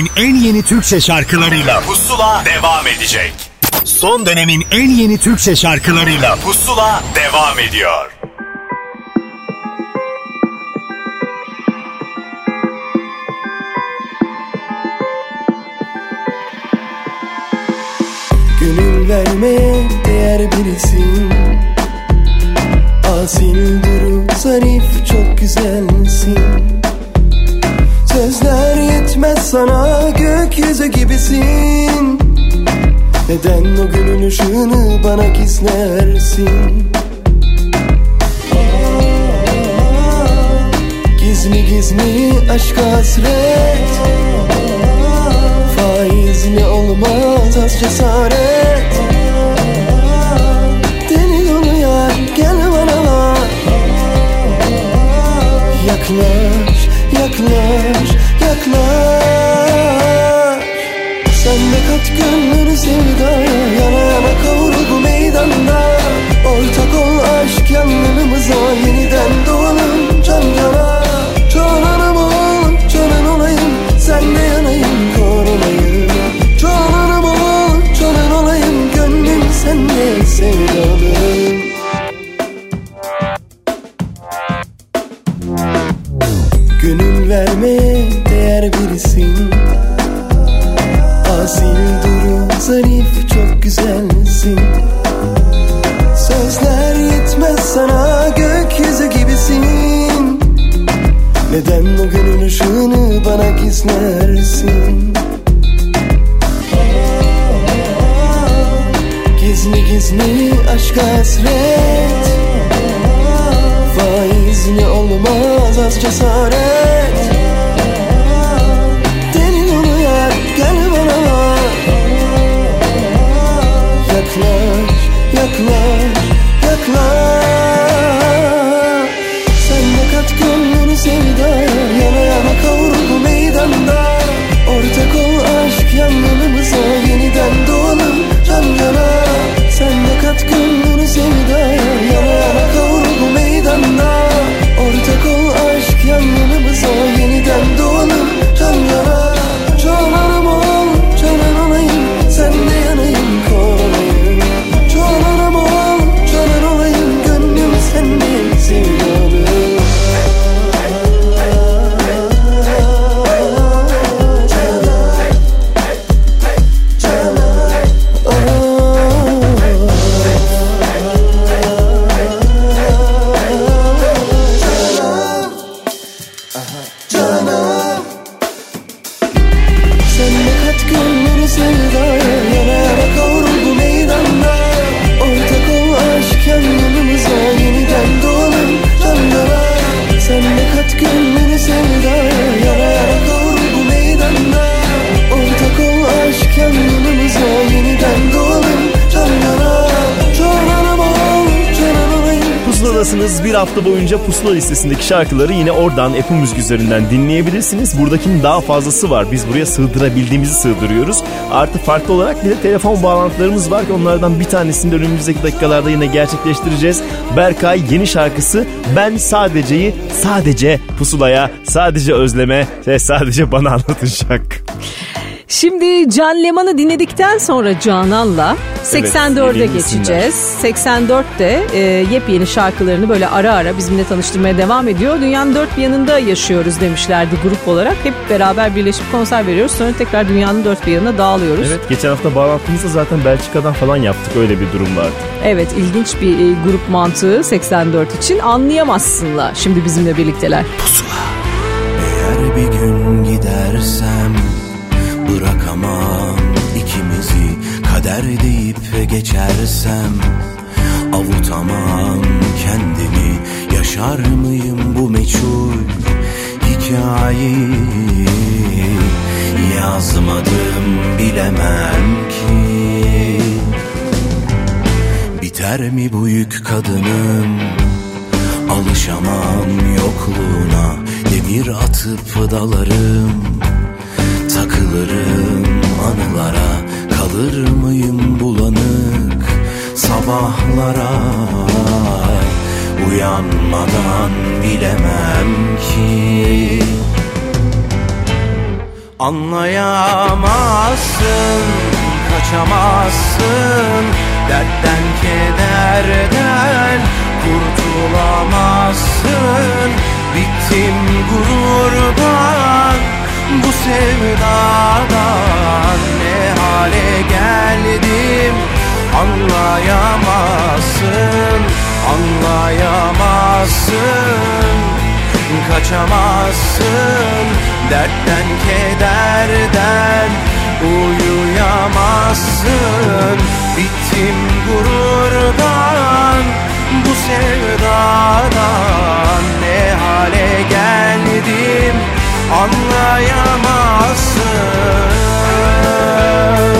dönemin en yeni Türkçe şarkılarıyla Pusula devam edecek. Son dönemin en yeni Türkçe şarkılarıyla Pusula devam ediyor. Gönül vermeye değer birisin Asil duru zarif çok güzelsin sana gökyüzü gibisin. Neden o günün ışığını bana gizlersin? Gizli gizli aşka hasret. Faizli olmaz az cesaret. Deli dolu yar gel bana Yaklaş, yaklaş yaklaş Sen de kat gönlünü sevdaya Yana yana kavrul bu meydanda. Ortak ol aşk yanlarımıza Yeniden doğalım Pusula listesindeki şarkıları yine oradan Apple Müzik üzerinden dinleyebilirsiniz. Buradakinin daha fazlası var. Biz buraya sığdırabildiğimizi sığdırıyoruz. Artı farklı olarak bir de telefon bağlantılarımız var ki onlardan bir tanesini de önümüzdeki dakikalarda yine gerçekleştireceğiz. Berkay yeni şarkısı Ben Sadece'yi sadece Pusula'ya, sadece Özlem'e ve sadece bana anlatacak. Şimdi Can Leman'ı dinledikten sonra Canan'la 84'e yeni geçeceğiz. 84'te e, yepyeni şarkılarını böyle ara ara bizimle tanıştırmaya devam ediyor. Dünyanın dört bir yanında yaşıyoruz demişlerdi grup olarak. Hep beraber birleşip konser veriyoruz. Sonra tekrar dünyanın dört bir yanına dağılıyoruz. Evet geçen hafta bağlantımızda zaten Belçika'dan falan yaptık öyle bir durum vardı. Evet ilginç bir e, grup mantığı 84 için anlayamazsınlar. Şimdi bizimle birlikteler. Eğer bir gün gidersem Bırakamam Kader deyip geçersem Avutamam kendimi Yaşar mıyım bu meçhul hikayeyi? Yazmadım bilemem ki. Biter mi bu yük kadınım Alışamam yokluğuna? Demir atıp dalarım Takılırım anılara Kalır mıyım bulanık Sabahlara? Uyanmadan bilemem ki. Anlayamazsın Kaçamazsın. Dertten kederden Kurtulamazsın. Bittim gururdan Bu sevdadan hale geldim. Anlayamazsın Anlayamazsın. Kaçamazsın Dertten kederden Uyuyamazsın. Bittim gururdan Bu sevdadan Ne hale geldim? Anlayamazsın love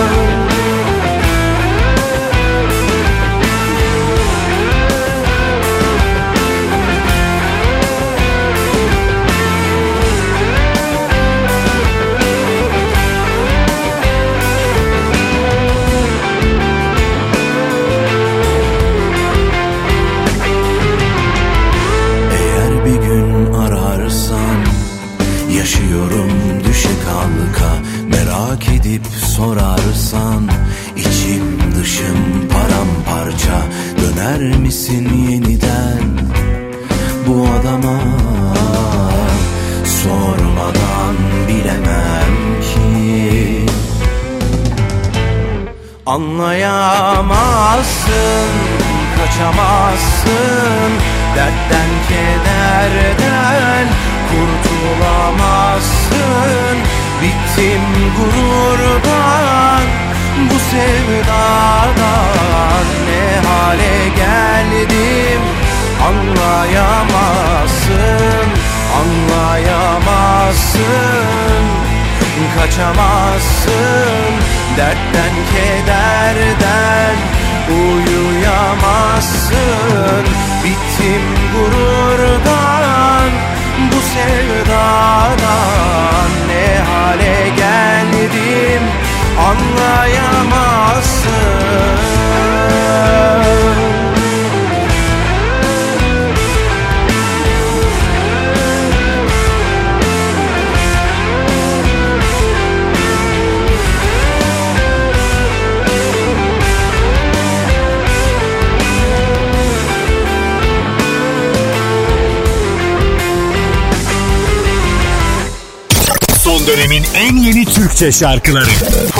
Türkçe şarkıları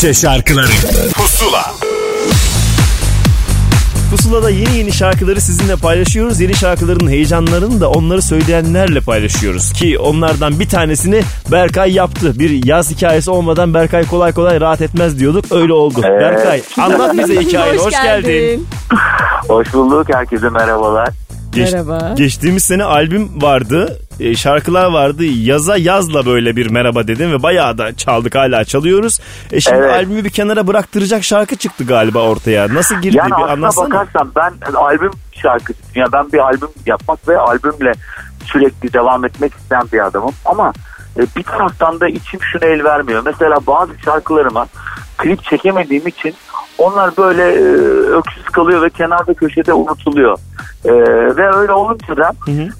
Türkçe şarkıları Pusula Pusula'da yeni yeni şarkıları sizinle paylaşıyoruz. Yeni şarkıların heyecanlarını da onları söyleyenlerle paylaşıyoruz. Ki onlardan bir tanesini Berkay yaptı. Bir yaz hikayesi olmadan Berkay kolay kolay rahat etmez diyorduk. Öyle oldu. Evet. Berkay anlat bize hikayeni. Hoş, geldin. Hoş bulduk. Herkese merhabalar. Geç- Merhaba. Geçtiğimiz sene albüm vardı. E, şarkılar vardı. Yaza yazla böyle bir merhaba dedin ve bayağı da çaldık hala çalıyoruz. E şimdi Evet. albümü bir kenara bıraktıracak şarkı çıktı galiba ortaya. Nasıl girdi Yani bir anlatsana. bakarsan ben albüm şarkıcısıyım. Yani ben bir albüm yapmak ve albümle sürekli devam etmek isteyen bir adamım. Ama e, bir taraftan da içim şuna el vermiyor. Mesela bazı şarkılarıma klip çekemediğim için onlar böyle e, öksüz kalıyor ve kenarda köşede unutuluyor. E, ve öyle olunca da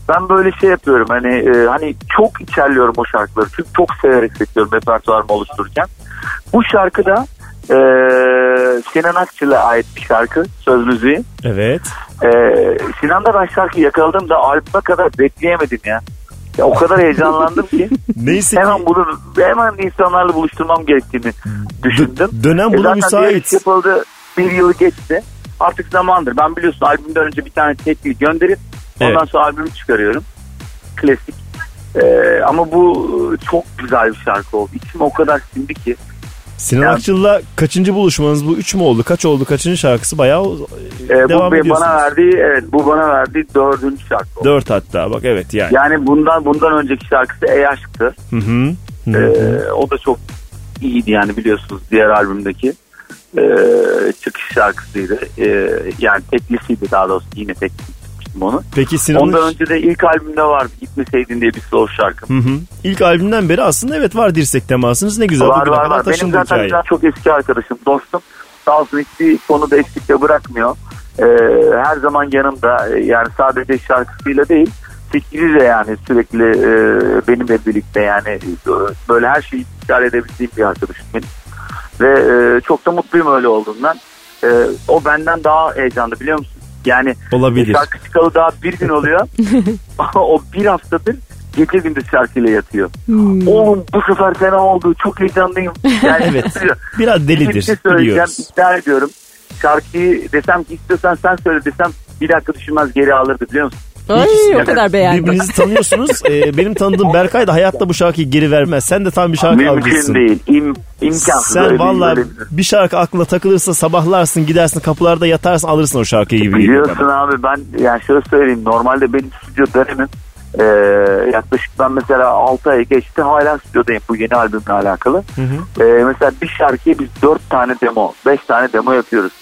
ben böyle şey yapıyorum hani e, hani çok içerliyorum o şarkıları. Çünkü çok severek seçiyorum repertuarımı oluştururken. Bu şarkı da e, Sinan Akçıl'a ait bir şarkı söz müziği. Evet. Ee, Sinan'da ben şarkıyı yakaladığımda albüme kadar bekleyemedim ya. Ya o kadar heyecanlandım ki Neyse hemen bunu hemen insanlarla buluşturmam gerektiğini düşündüm. dönem E buna zaten müsait. yapıldı bir yılı geçti. Artık zamandır. Ben biliyorsun albümden önce bir tane teknik gönderip ondan Evet. sonra albümü çıkarıyorum. Klasik. Ee, ama bu çok güzel bir şarkı oldu. İçim o kadar sindi ki. Sinan Yani- Akçıl'la kaçıncı buluşmanız bu? Üç mü oldu? Kaç oldu? Kaçıncı şarkısı? Bayağı Ee, devam bu ediyorsunuz. bana verdiği evet bu bana verdiği dördüncü şarkı oldu. Dört hatta bak evet yani. Yani bundan bundan önceki şarkısı Ey Aşk'tı. Hı hı. Hı hı. Ee, o da çok iyiydi yani biliyorsunuz diğer albümdeki ee, çıkış şarkısıydı. Ee, yani teklisiydi daha doğrusu yine tekli çıkmıştım onu. Peki Sinan'ın... Ondan önce de ilk albümde vardı Gitmeseydin diye bir slow şarkı. Hı hı. İlk albümden beri aslında evet var dirsek temasınız. Ne güzel var var var. Benim zaten hikaye. Sinan çok eski arkadaşım, dostum. Sağ olsun hiçbir konuda eksikte bırakmıyor. Ee, her zaman yanımda Ee, yani sadece şarkısıyla değil fikriyle yani sürekli e, benimle birlikte yani e, böyle her şeyi idare edebildiğim bir arkadaşım benim. Ve e, çok da mutluyum öyle olduğundan. E, o benden daha heyecanlı biliyor musun? Yani Olabilir. şarkı çıkalı daha bir gün oluyor. o bir haftadır gece gündüz şarkıyla yatıyor. Hmm. Oğlum bu sefer fena oldu. Çok heyecanlıyım. Yani Evet. Biraz delidir, Bir şey söyleyeceğim. biliyoruz. iddia ediyorum. Şarkıyı desem ki istiyorsan sen söyle desem bir dakika düşünmez geri alırdı biliyor musun? Ay İkisi- o kadar beğendim. Birbirinizi tanıyorsunuz. Ee, benim tanıdığım Berkay da hayatta bu şarkıyı geri vermez. Sen de tam bir şarkı Mümkün algısın. değil. İm, imkansız. Sen valla bir- şarkı aklına takılırsa sabahlarsın gidersin kapılarda yatarsın alırsın o şarkıyı gibi Biliyorsun bana. abi ben yani şöyle söyleyeyim. Normalde benim stüdyo dönemim e, yaklaşık ben mesela 6 ay geçti hala stüdyodayım bu yeni albümle alakalı. Hı hı. E, mesela bir şarkıya biz 4 tane demo, 5 tane demo yapıyoruz.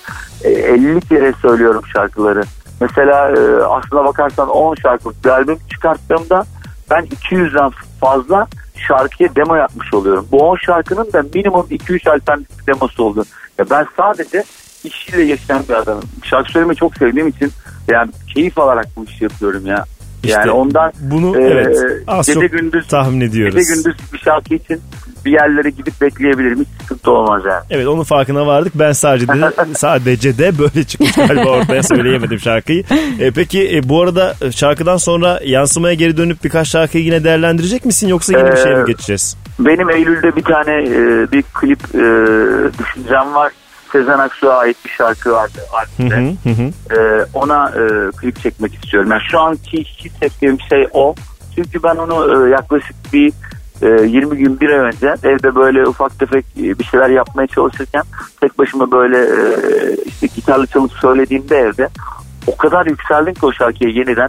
E, 50 kere söylüyorum şarkıları. Mesela e, aslına bakarsan 10 şarkılık bir albüm çıkarttığımda ben 200'den fazla şarkıya demo yapmış oluyorum. Bu 10 şarkının da minimum 2-3 alternatif demosu oldu. Ya ben sadece işiyle yaşayan bir adamım. Şarkı söylemeyi çok sevdiğim için yani keyif alarak bu işi yapıyorum ya. İşte yani ondan bunu e, evet az gece çok gündüz tahmin ediyoruz. gece gündüz bir şarkı için bir yerlere gidip bekleyebilirim. Hiç sıkıntı olmaz yani. Evet onun farkına vardık. Ben sadece de sadece de böyle çıkmış galiba ortaya söyleyemedim şarkıyı. E, peki e, bu arada şarkıdan sonra yansımaya geri dönüp birkaç şarkıyı yine değerlendirecek misin yoksa yeni bir şeye mi Ee, geçeceğiz? Benim Eylül'de bir tane e, bir klip e, düşüncem var. Sezen Aksu'ya ait bir şarkı vardı albümde. hı, hı hı. E, ona e, klip çekmek istiyorum. Yani şu anki hissettiğim şey o. Çünkü ben onu e, yaklaşık bir e, 20 gün bir ay önce evde böyle ufak tefek e, bir şeyler yapmaya çalışırken tek başıma böyle e, işte gitarla çalıp söylediğimde evde o kadar yükseldim ki o şarkıya yeniden.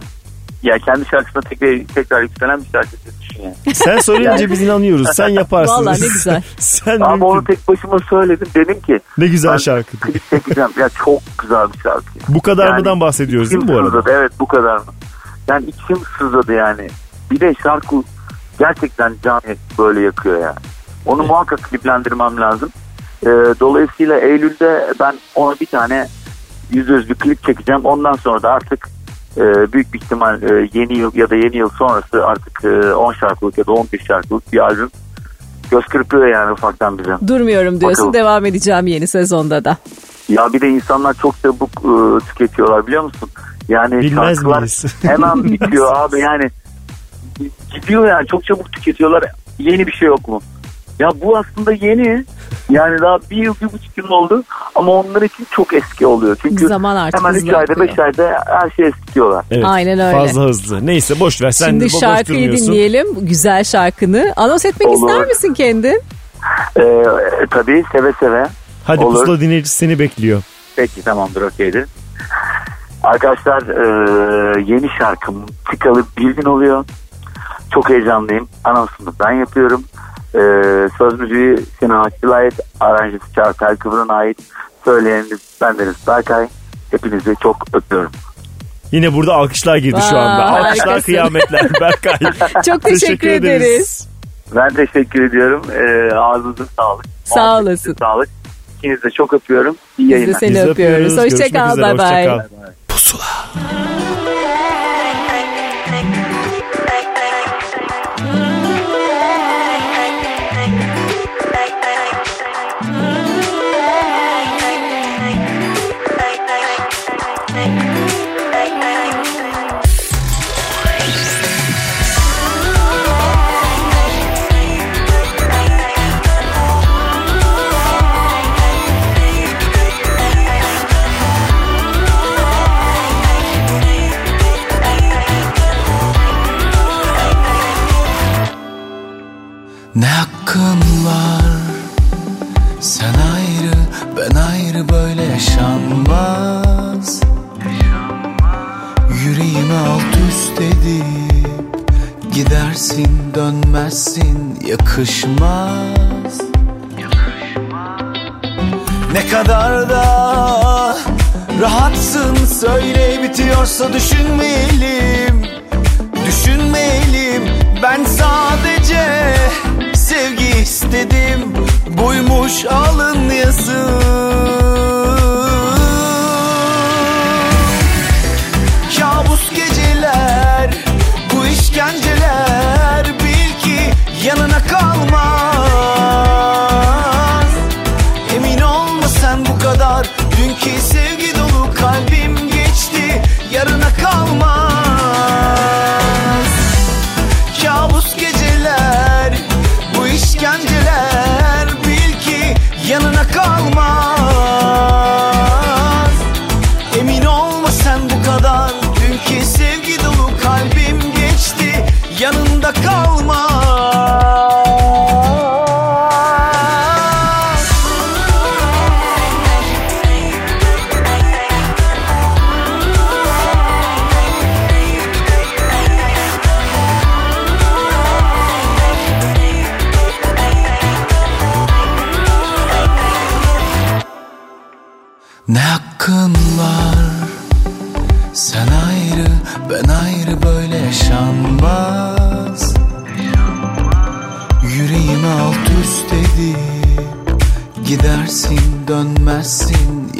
Ya kendi şarkısına tekrar, tekrar yükselen bir şarkı düşün yani. Sen söyleyince biz inanıyoruz. Sen yaparsın. Vallahi ne güzel. Sen Ama onu tek başıma söyledim. Dedim ki Ne güzel şarkı. klip çekeceğim. ya çok güzel bir şarkı. Bu kadar Yani mıdan bahsediyoruz değil mi bu arada? sızladı. Evet bu kadar mı? Yani içim sızladı yani. Bir de şarkı gerçekten can böyle yakıyor ya. Onu muhakkak kliplendirmem lazım. Ee, dolayısıyla Eylül'de ben ona bir tane yüz bir klip çekeceğim. Ondan sonra da artık e, büyük bir ihtimal e, yeni yıl ya da yeni yıl sonrası artık e, 10 şarkılık ya da 11 şarkılık bir albüm göz kırpıyor yani ufaktan bize. Durmuyorum diyorsun. Bakalım. Devam edeceğim yeni sezonda da. Ya bir de insanlar çok çabuk e, tüketiyorlar biliyor musun? Yani Bilmez şarkılar miyiz? hemen bitiyor abi yani gidiyor yani çok çabuk tüketiyorlar. Yeni bir şey yok mu? Ya bu aslında yeni. Yani daha bir yıl, bir buçuk yıl oldu. Ama onlar için çok eski oluyor. Çünkü Zaman artık hemen 3 hızlı ayda akıyor. 5 ayda her şey eskitiyorlar. Evet, Aynen öyle. Fazla hızlı. Neyse boş ver. Sen de Şimdi boş şarkıyı durmuyorsun. dinleyelim. Güzel şarkını. Anons etmek Olur. ister misin kendin? Ee, tabii seve seve. Hadi Olur. pusula dinleyicisi seni bekliyor. Peki tamamdır okeydir. Arkadaşlar e, yeni şarkım çıkalı bir gün oluyor. Çok heyecanlıyım. Anonsunu ben yapıyorum. E, söz müziği Sinan Akçıl'a ait. Aranjesi Çağatay Kıvır'ın ait. Söyleyenimiz bendeniz Berkay. Hepinizi çok öpüyorum. Yine burada alkışlar girdi şu anda. Alkışlar harikasın. kıyametler Berkay. Çok teşekkür ederiz. Ben teşekkür ediyorum. E, ağzınıza sağlık. Sağ olasın. Sağlık. İkinizi de çok öpüyorum. İyi Biz de yayınlar. seni Biz öpüyoruz. öpüyoruz. Hoşçakal. üzere, Bay bay. Ne hakkın var? Sen ayrı ben ayrı böyle yaşanmaz. Yüreğimi alt üst edip Gidersin dönmezsin yakışmaz. Ne kadar da rahatsın söyle bitiyorsa düşünmeyelim. Düşünmeyelim ben sadece sevgi istedim Buymuş alın yazı Kabus geceler bu işkenceler Bil ki yanına kalmaz. Emin olma sen bu kadar Dünkü sevgi dolu kalbim geçti Yarına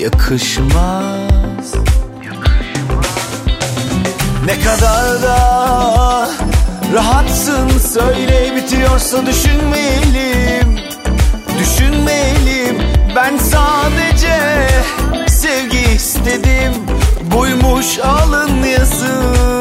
yakışmaz. Ne kadar da rahatsın söyle bitiyorsa düşünmeyelim Düşünmeyelim ben sadece sevgi istedim. Buymuş alın yazı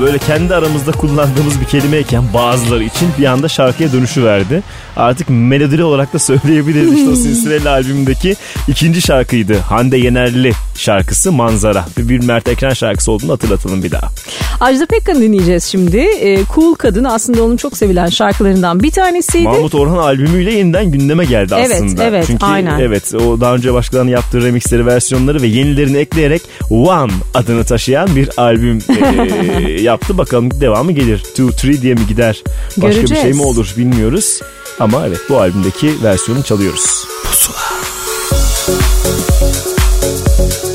böyle kendi aramızda kullandığımız bir kelimeyken bazıları için bir anda şarkıya dönüşü verdi. Artık melodili olarak da söyleyebiliriz. İşte o Sinsirella albümündeki ikinci şarkıydı. Hande Yenerli şarkısı Manzara. Bir, bir Mert Ekran şarkısı olduğunu hatırlatalım bir daha. Ajda Pekkan'ı dinleyeceğiz şimdi. Ee, cool Kadın aslında onun çok sevilen şarkılarından bir tanesiydi. Mahmut Orhan albümüyle yeniden gündeme geldi Evet, aslında. evet, Çünkü aynen. evet o daha önce başkalarının yaptığı remixleri, versiyonları ve yenilerini ekleyerek One adını taşıyan bir albüm eee, yaptı. Bakalım devamı gelir. Two, Three diye mi gider? Başka bir Göreceğiz. şey mi olur bilmiyoruz. Ama evet bu albümdeki versiyonu çalıyoruz. Ne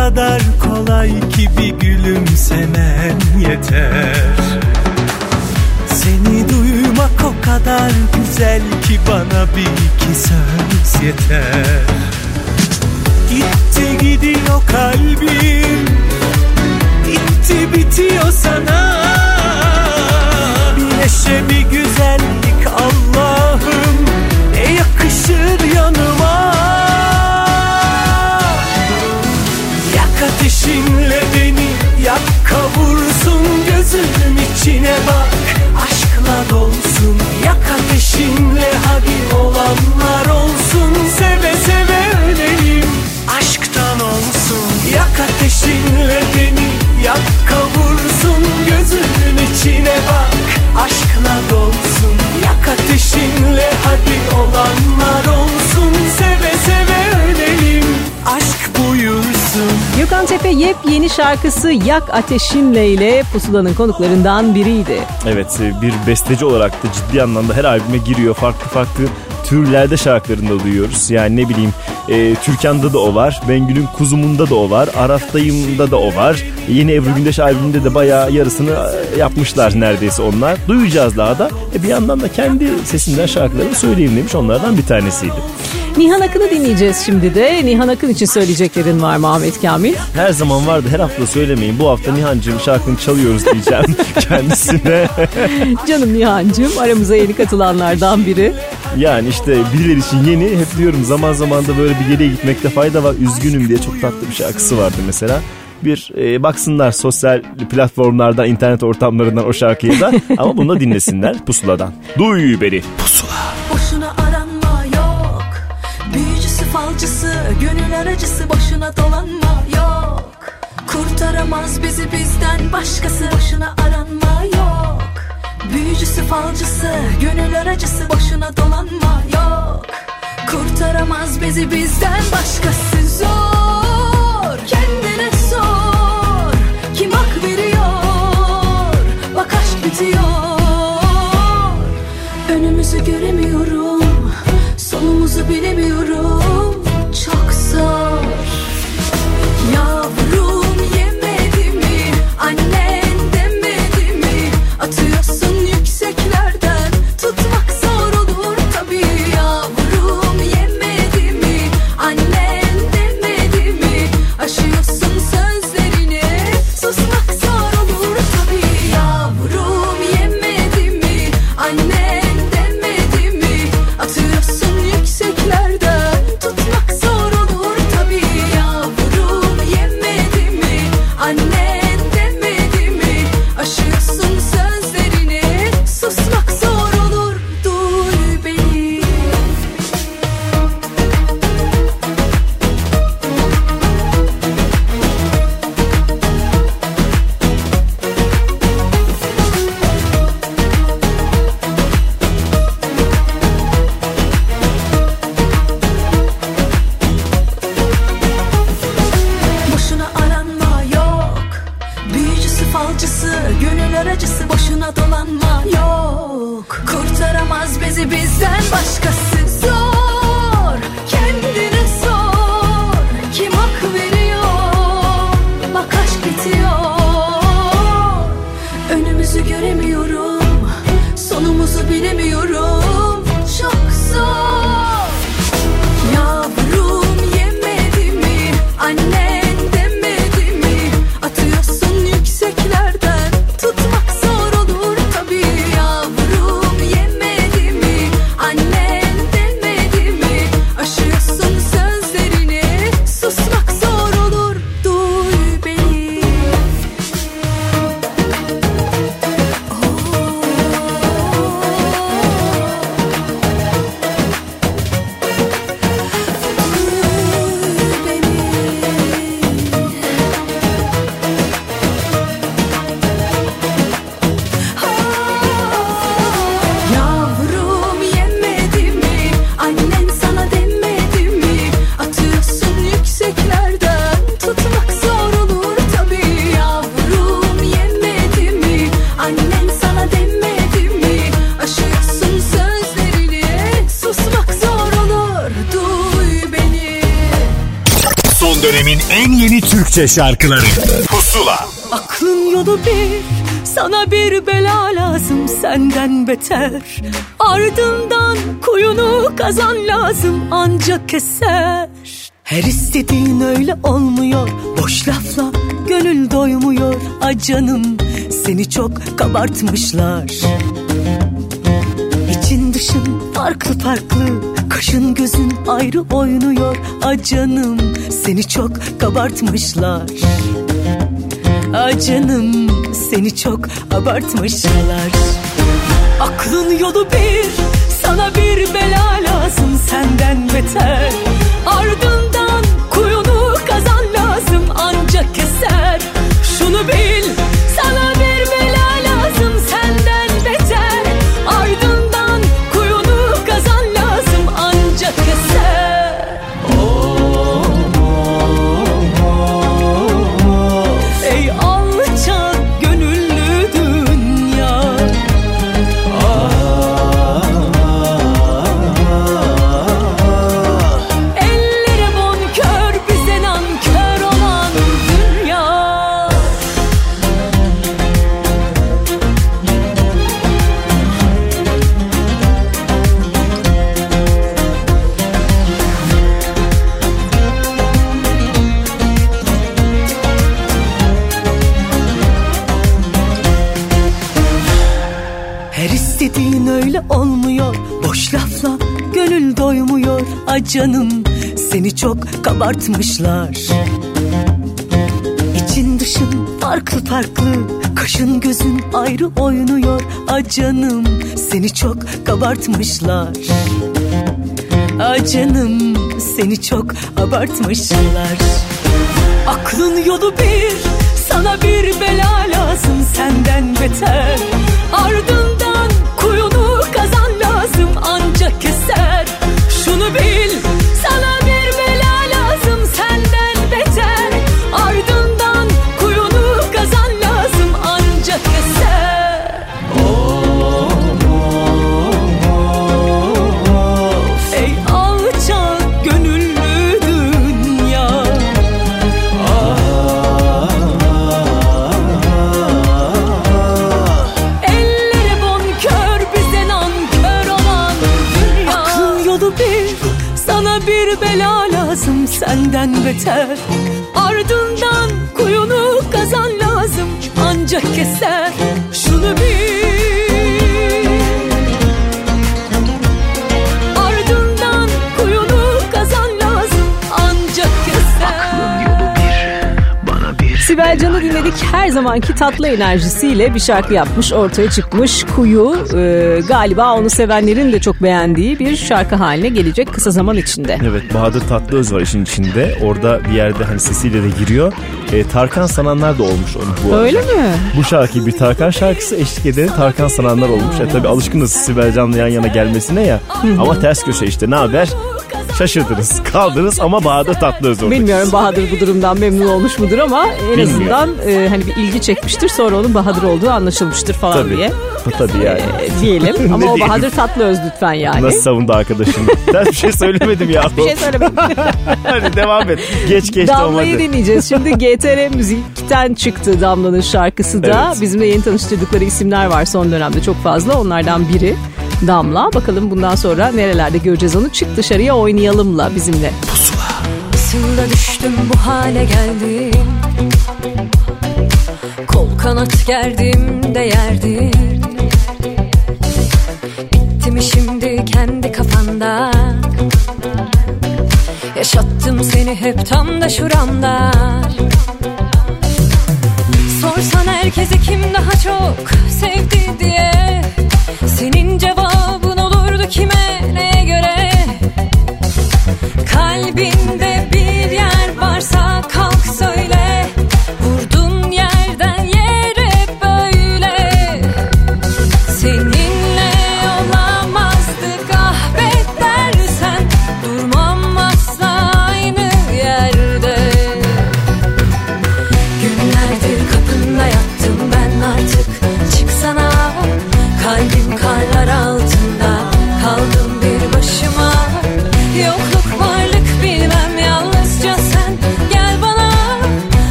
kadar kolay ki bir gülümsemen yeter. Seni duymak o kadar güzel ki bana bir iki söz yeter. Gitti gidiyor kalbim. Gitti bitiyor sana. Bir neşe içine bak aşkla dolsun Yak ateşinle hadi olanlar olsun Seve seve ölelim aşk buyursun Gökhan Tepe yepyeni şarkısı Yak Ateşinle ile Pusula'nın konuklarından biriydi. Evet e, bir besteci olarak da ciddi anlamda her albüme giriyor. Farklı farklı türlerde şarkılarını da duyuyoruz. Yani ne bileyim e, Türkan'da da o var. Bengül'ün Kuzum'unda da o var. Araftayım'da da o var. Yeni Ebru Gündeş albümünde de bayağı yarısını e, yapmışlar neredeyse onlar. Duyacağız daha da. E, bir yandan da kendi sesinden şarkılarını söyleyeyim demiş. Onlardan bir tanesiydi. Nihan Akın'ı dinleyeceğiz şimdi de. Nihan Akın için söyleyeceklerin var mı Ahmet Kamil? Her zaman vardı her hafta söylemeyin. Bu hafta Nihan'cığım şarkını çalıyoruz diyeceğim kendisine. Canım Nihan'cığım aramıza yeni katılanlardan biri. Yani işte birileri için yeni hep diyorum zaman zaman da böyle bir geriye gitmekte fayda var. Üzgünüm diye çok tatlı bir şarkısı vardı mesela. Bir e, baksınlar sosyal platformlardan, internet ortamlarından o şarkıyı da. Ama bunu da dinlesinler pusuladan. Duy beni. Pusula. Boşuna aranma yok. Büyücüsü falcısı Gönül aracısı Boşuna dolanma yok. Kurtaramaz bizi bizden başkası. Boşuna aranma yok. Büyücüsü falcısı Gönül aracısı Boşuna dolanma yok. Kurtaramaz bizi bizden başkası. Zor Bitiyor Önümüzü göremiyorum Sonumuzu bilemiyorum. Çok zor. Yavrum boşuna aranma yok. Büyücüsü falcısı gönül aracısı boşuna dolanma yok. Kurtaramaz bizi bizden başkası zor Türkçe şarkıları Pusula Aklın yolu bir, sana bir bela lazım senden beter. Ardından kuyunu kazan lazım ancak keser. Her istediğin öyle olmuyor, boş lafla gönül doymuyor. A canım seni çok kabartmışlar. Dışın farklı farklı Kaşın gözün ayrı oynuyor. A canım seni çok kabartmışlar. A canım seni çok abartmışlar. Aklın yolu bir sana bir bela lazım senden beter. Ardından canım. Seni çok kabartmışlar. İçin dışın farklı farklı. Kaşın gözün ayrı oynuyor. A canım seni çok kabartmışlar. A canım seni çok abartmışlar. Aklın yolu bir sana bir bela lazım senden beter. Ardından kuyunu zamanki tatlı enerjisiyle bir şarkı yapmış, ortaya çıkmış. Kuyu e, galiba onu sevenlerin de çok beğendiği bir şarkı haline gelecek kısa zaman içinde. Evet Bahadır Tatlıöz var işin içinde. Orada bir yerde hani sesiyle de giriyor. E, Tarkan sananlar da olmuş onu bu arada. Öyle mi? Bu şarkıyı bir Tarkan şarkısı eşlik edeni Tarkan sananlar olmuş. E, tabii alışkınız Sibel Can'la yan yana gelmesine ya. Ama ters köşe işte ne haber? Şaşırdınız. Kaldınız ama Bahadır Tatlıöz orada. Bilmiyorum Bahadır bu durumdan memnun olmuş mudur ama en Bilmiyorum. azından e, hani bir ilgi çekmiştir. Sonra onun Bahadır olduğu anlaşılmıştır falan Tabii. diye Tabii yani. e, diyelim. Ama o diyelim? Bahadır Tatlıöz lütfen yani. Nasıl savundu arkadaşını? Ben bir şey söylemedim ya. Bir şey söylemedim. Hadi devam et. Geç geç Damla'yı olmadı. dinleyeceğiz. Şimdi GTR Müzik'ten çıktı Damla'nın şarkısı da. Evet. Bizimle yeni tanıştırdıkları isimler var son dönemde çok fazla. Onlardan biri Damla. Bakalım bundan sonra nerelerde göreceğiz onu. Çık dışarıya oynayalımla bizimle. Nasıl düştüm bu hale geldim Kol kanat gerdim de yerdim Bitti mi şimdi kendi kafanda Yaşattım seni hep tam da şuramda Sorsan herkese kim daha çok sevdi diye Senin kime neye göre? Kalbinde bir yer varsa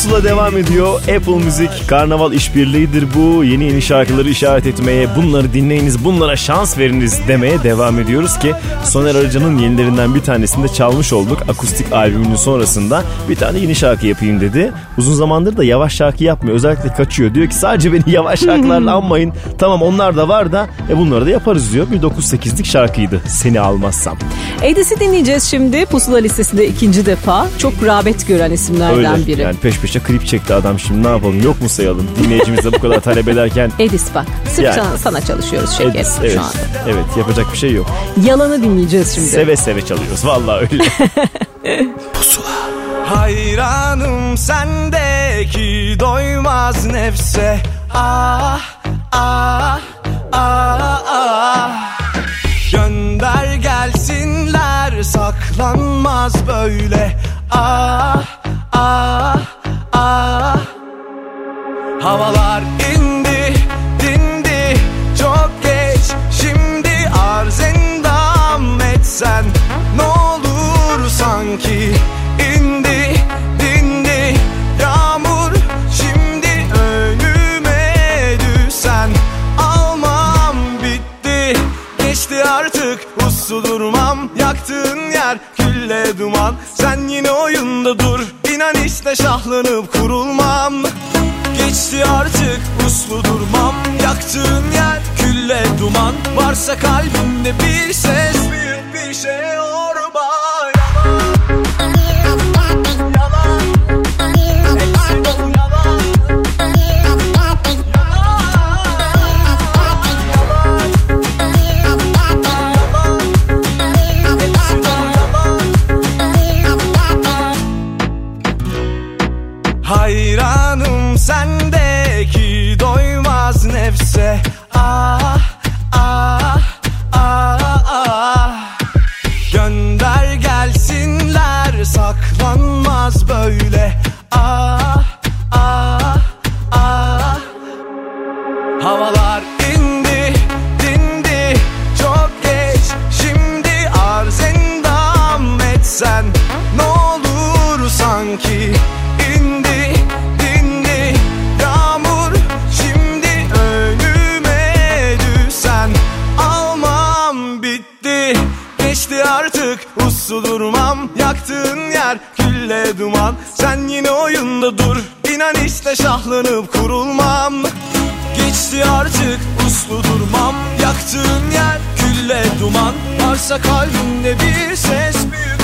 Pusula devam ediyor. Apple Müzik Karnaval işbirliğidir bu. Yeni yeni şarkıları işaret etmeye, bunları dinleyiniz, bunlara şans veriniz demeye devam ediyoruz ki Soner Arıcan'ın yenilerinden bir tanesini de çalmış olduk. Akustik albümünün sonrasında bir tane yeni şarkı yapayım dedi. Uzun zamandır da yavaş şarkı yapmıyor. Özellikle kaçıyor. Diyor ki sadece beni yavaş şarkılarla anmayın. Tamam onlar da var da e bunları da yaparız diyor. Bir 9-8'lik şarkıydı. Seni almazsam. Edis'i dinleyeceğiz şimdi. Pusula listesinde ikinci defa. Çok rağbet gören isimlerden Öyle. biri. Yani peş peşe klip çekti adam şimdi ne yapalım yok mu sayalım dinleyicimiz de bu kadar talep ederken Edis bak. Sırf Yani. sana, sana çalışıyoruz şekerim Edis, evet, şu anda. evet yapacak bir şey yok. Yalanı dinleyeceğiz şimdi. Seve seve çalıyoruz vallahi öyle. Hayranım sendeki doymaz nefse Ah ah ah ah Gönder gelsinler saklanmaz böyle Ah ah ah Havalar indi dindi çok geç. Şimdi arz endam etsen ne olur sanki? İndi dindi yağmur Şimdi önüme düşsen. Almam bitti Geçti artık uslu durmam. Yaktığın külle duman. Sen yine oyunda dur İnan işte şahlanıp kurulmam. Geçti artık uslu durmam. Yaktığın yer külle duman. Varsa kalbimde bir ses Büyük bir şey orba sendeki doymaz nefse. Ah külle duman. Sen yine oyunda dur. İnan işte şahlanıp kurulmam. Geçti artık uslu durmam. Yaktığın yer külle duman. Varsa kalbimde bir ses Büyük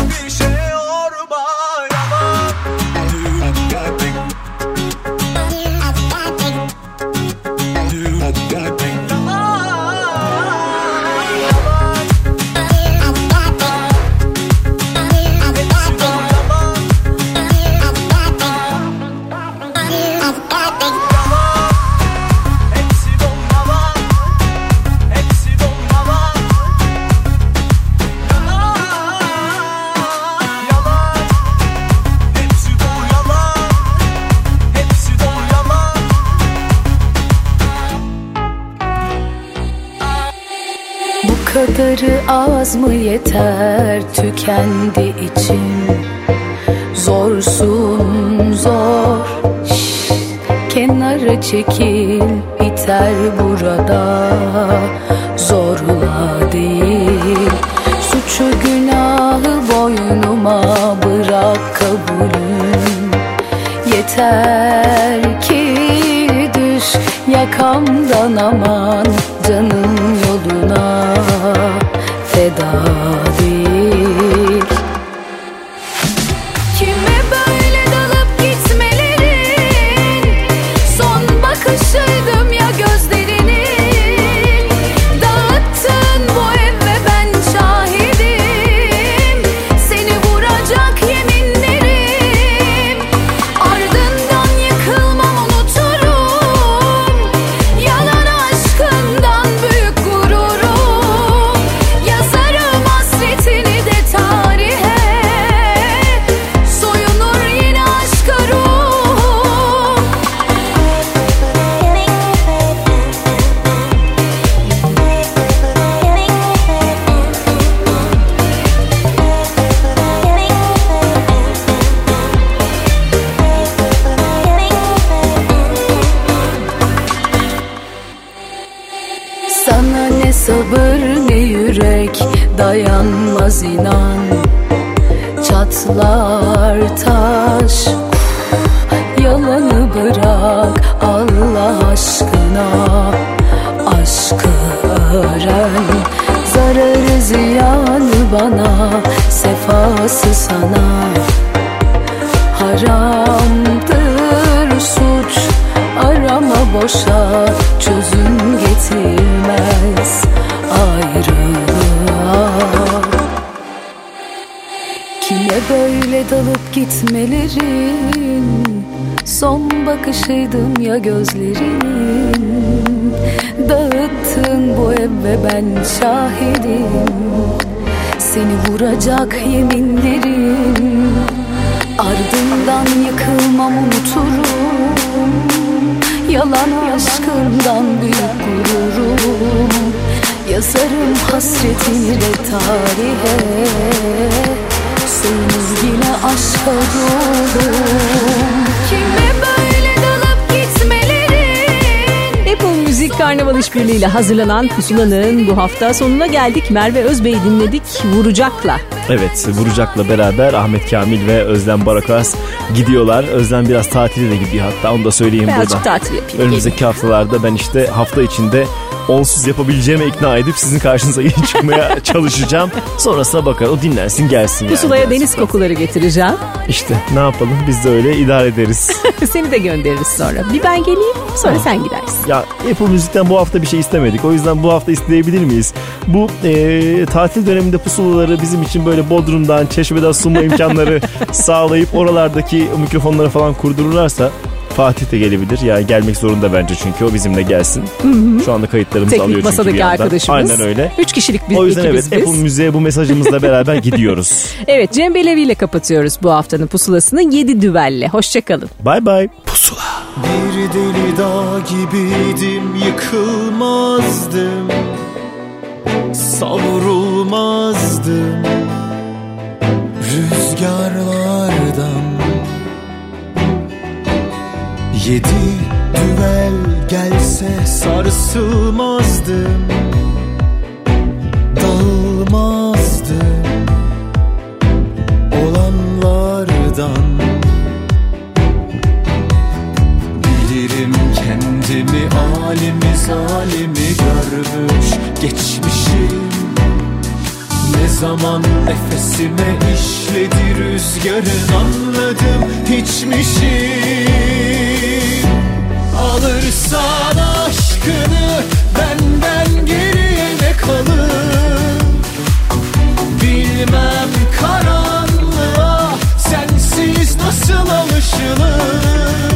kadarı az mı yeter tükendi içim Zorsun zor. Şş, Kenara çekil biter burada. Zorla değil. Suçu günahı boynuma bırak kabulüm. Yeter ki düş yakamdan aman Canım gözlerin Dağıttın bu ev ve ben şahidim. Seni vuracak yeminlerim. Ardından yıkılmam unuturum. Yalan aşkından büyük gururum. Yazarım hasretini de tarihe. Soyunur yine aşka dolum Karnaval İşbirliği'yle hazırlanan Pusula'nın bu hafta sonuna geldik. Merve Özbey'i dinledik Vuracak'la. Evet Vuracak'la beraber Ahmet Kamil ve Özlem Barakas gidiyorlar. Özlem biraz tatile de gidiyor hatta onu da söyleyeyim Birazcık burada. tatil yapayım, Önümüzdeki haftalarda ben işte hafta içinde onsuz yapabileceğime ikna edip sizin karşınıza yeni çıkmaya çalışacağım. Sonrasına bakar o dinlensin gelsin yani. Pusula'ya deniz kokuları getireceğim. İşte ne yapalım biz de öyle idare ederiz. Seni de göndeririz sonra. Bir ben geleyim sonra sen gidersin. Ya Apple Müzik'ten bu hafta bir şey istemedik. O yüzden bu hafta isteyebilir miyiz? Bu e, tatil döneminde pusulaları bizim için böyle Bodrum'dan, Çeşme'den sunma imkanları sağlayıp oralardaki mikrofonları falan kurdururlarsa Fatih de gelebilir. Yani gelmek zorunda bence çünkü o bizimle gelsin. Hı hı. Şu anda kayıtlarımızı alıyor Teknik çünkü masadaki bir yandan. arkadaşımız. Aynen öyle. Üç kişilik bir O yüzden evet biz. Apple Müziğe bu mesajımızla beraber gidiyoruz. Evet Cem Belevi ile kapatıyoruz bu haftanın pusulasını 7 düvelle. Hoşçakalın. Bye bye. Pusula. Bir deli dağ gibiydim yıkılmazdım Savrulmazdım Rüzgarlardan Yedi düvel gelse sarsılmazdım Dağılmazdım Olanlardan. Bilirim kendimi alemi zalimi görmüş geçmişim. Ne zaman nefesime işledi rüzgarın anladım hiçmişim Alırsan aşkını benden geriye ne kalır. Bilmem karanlığa sensiz nasıl alışılır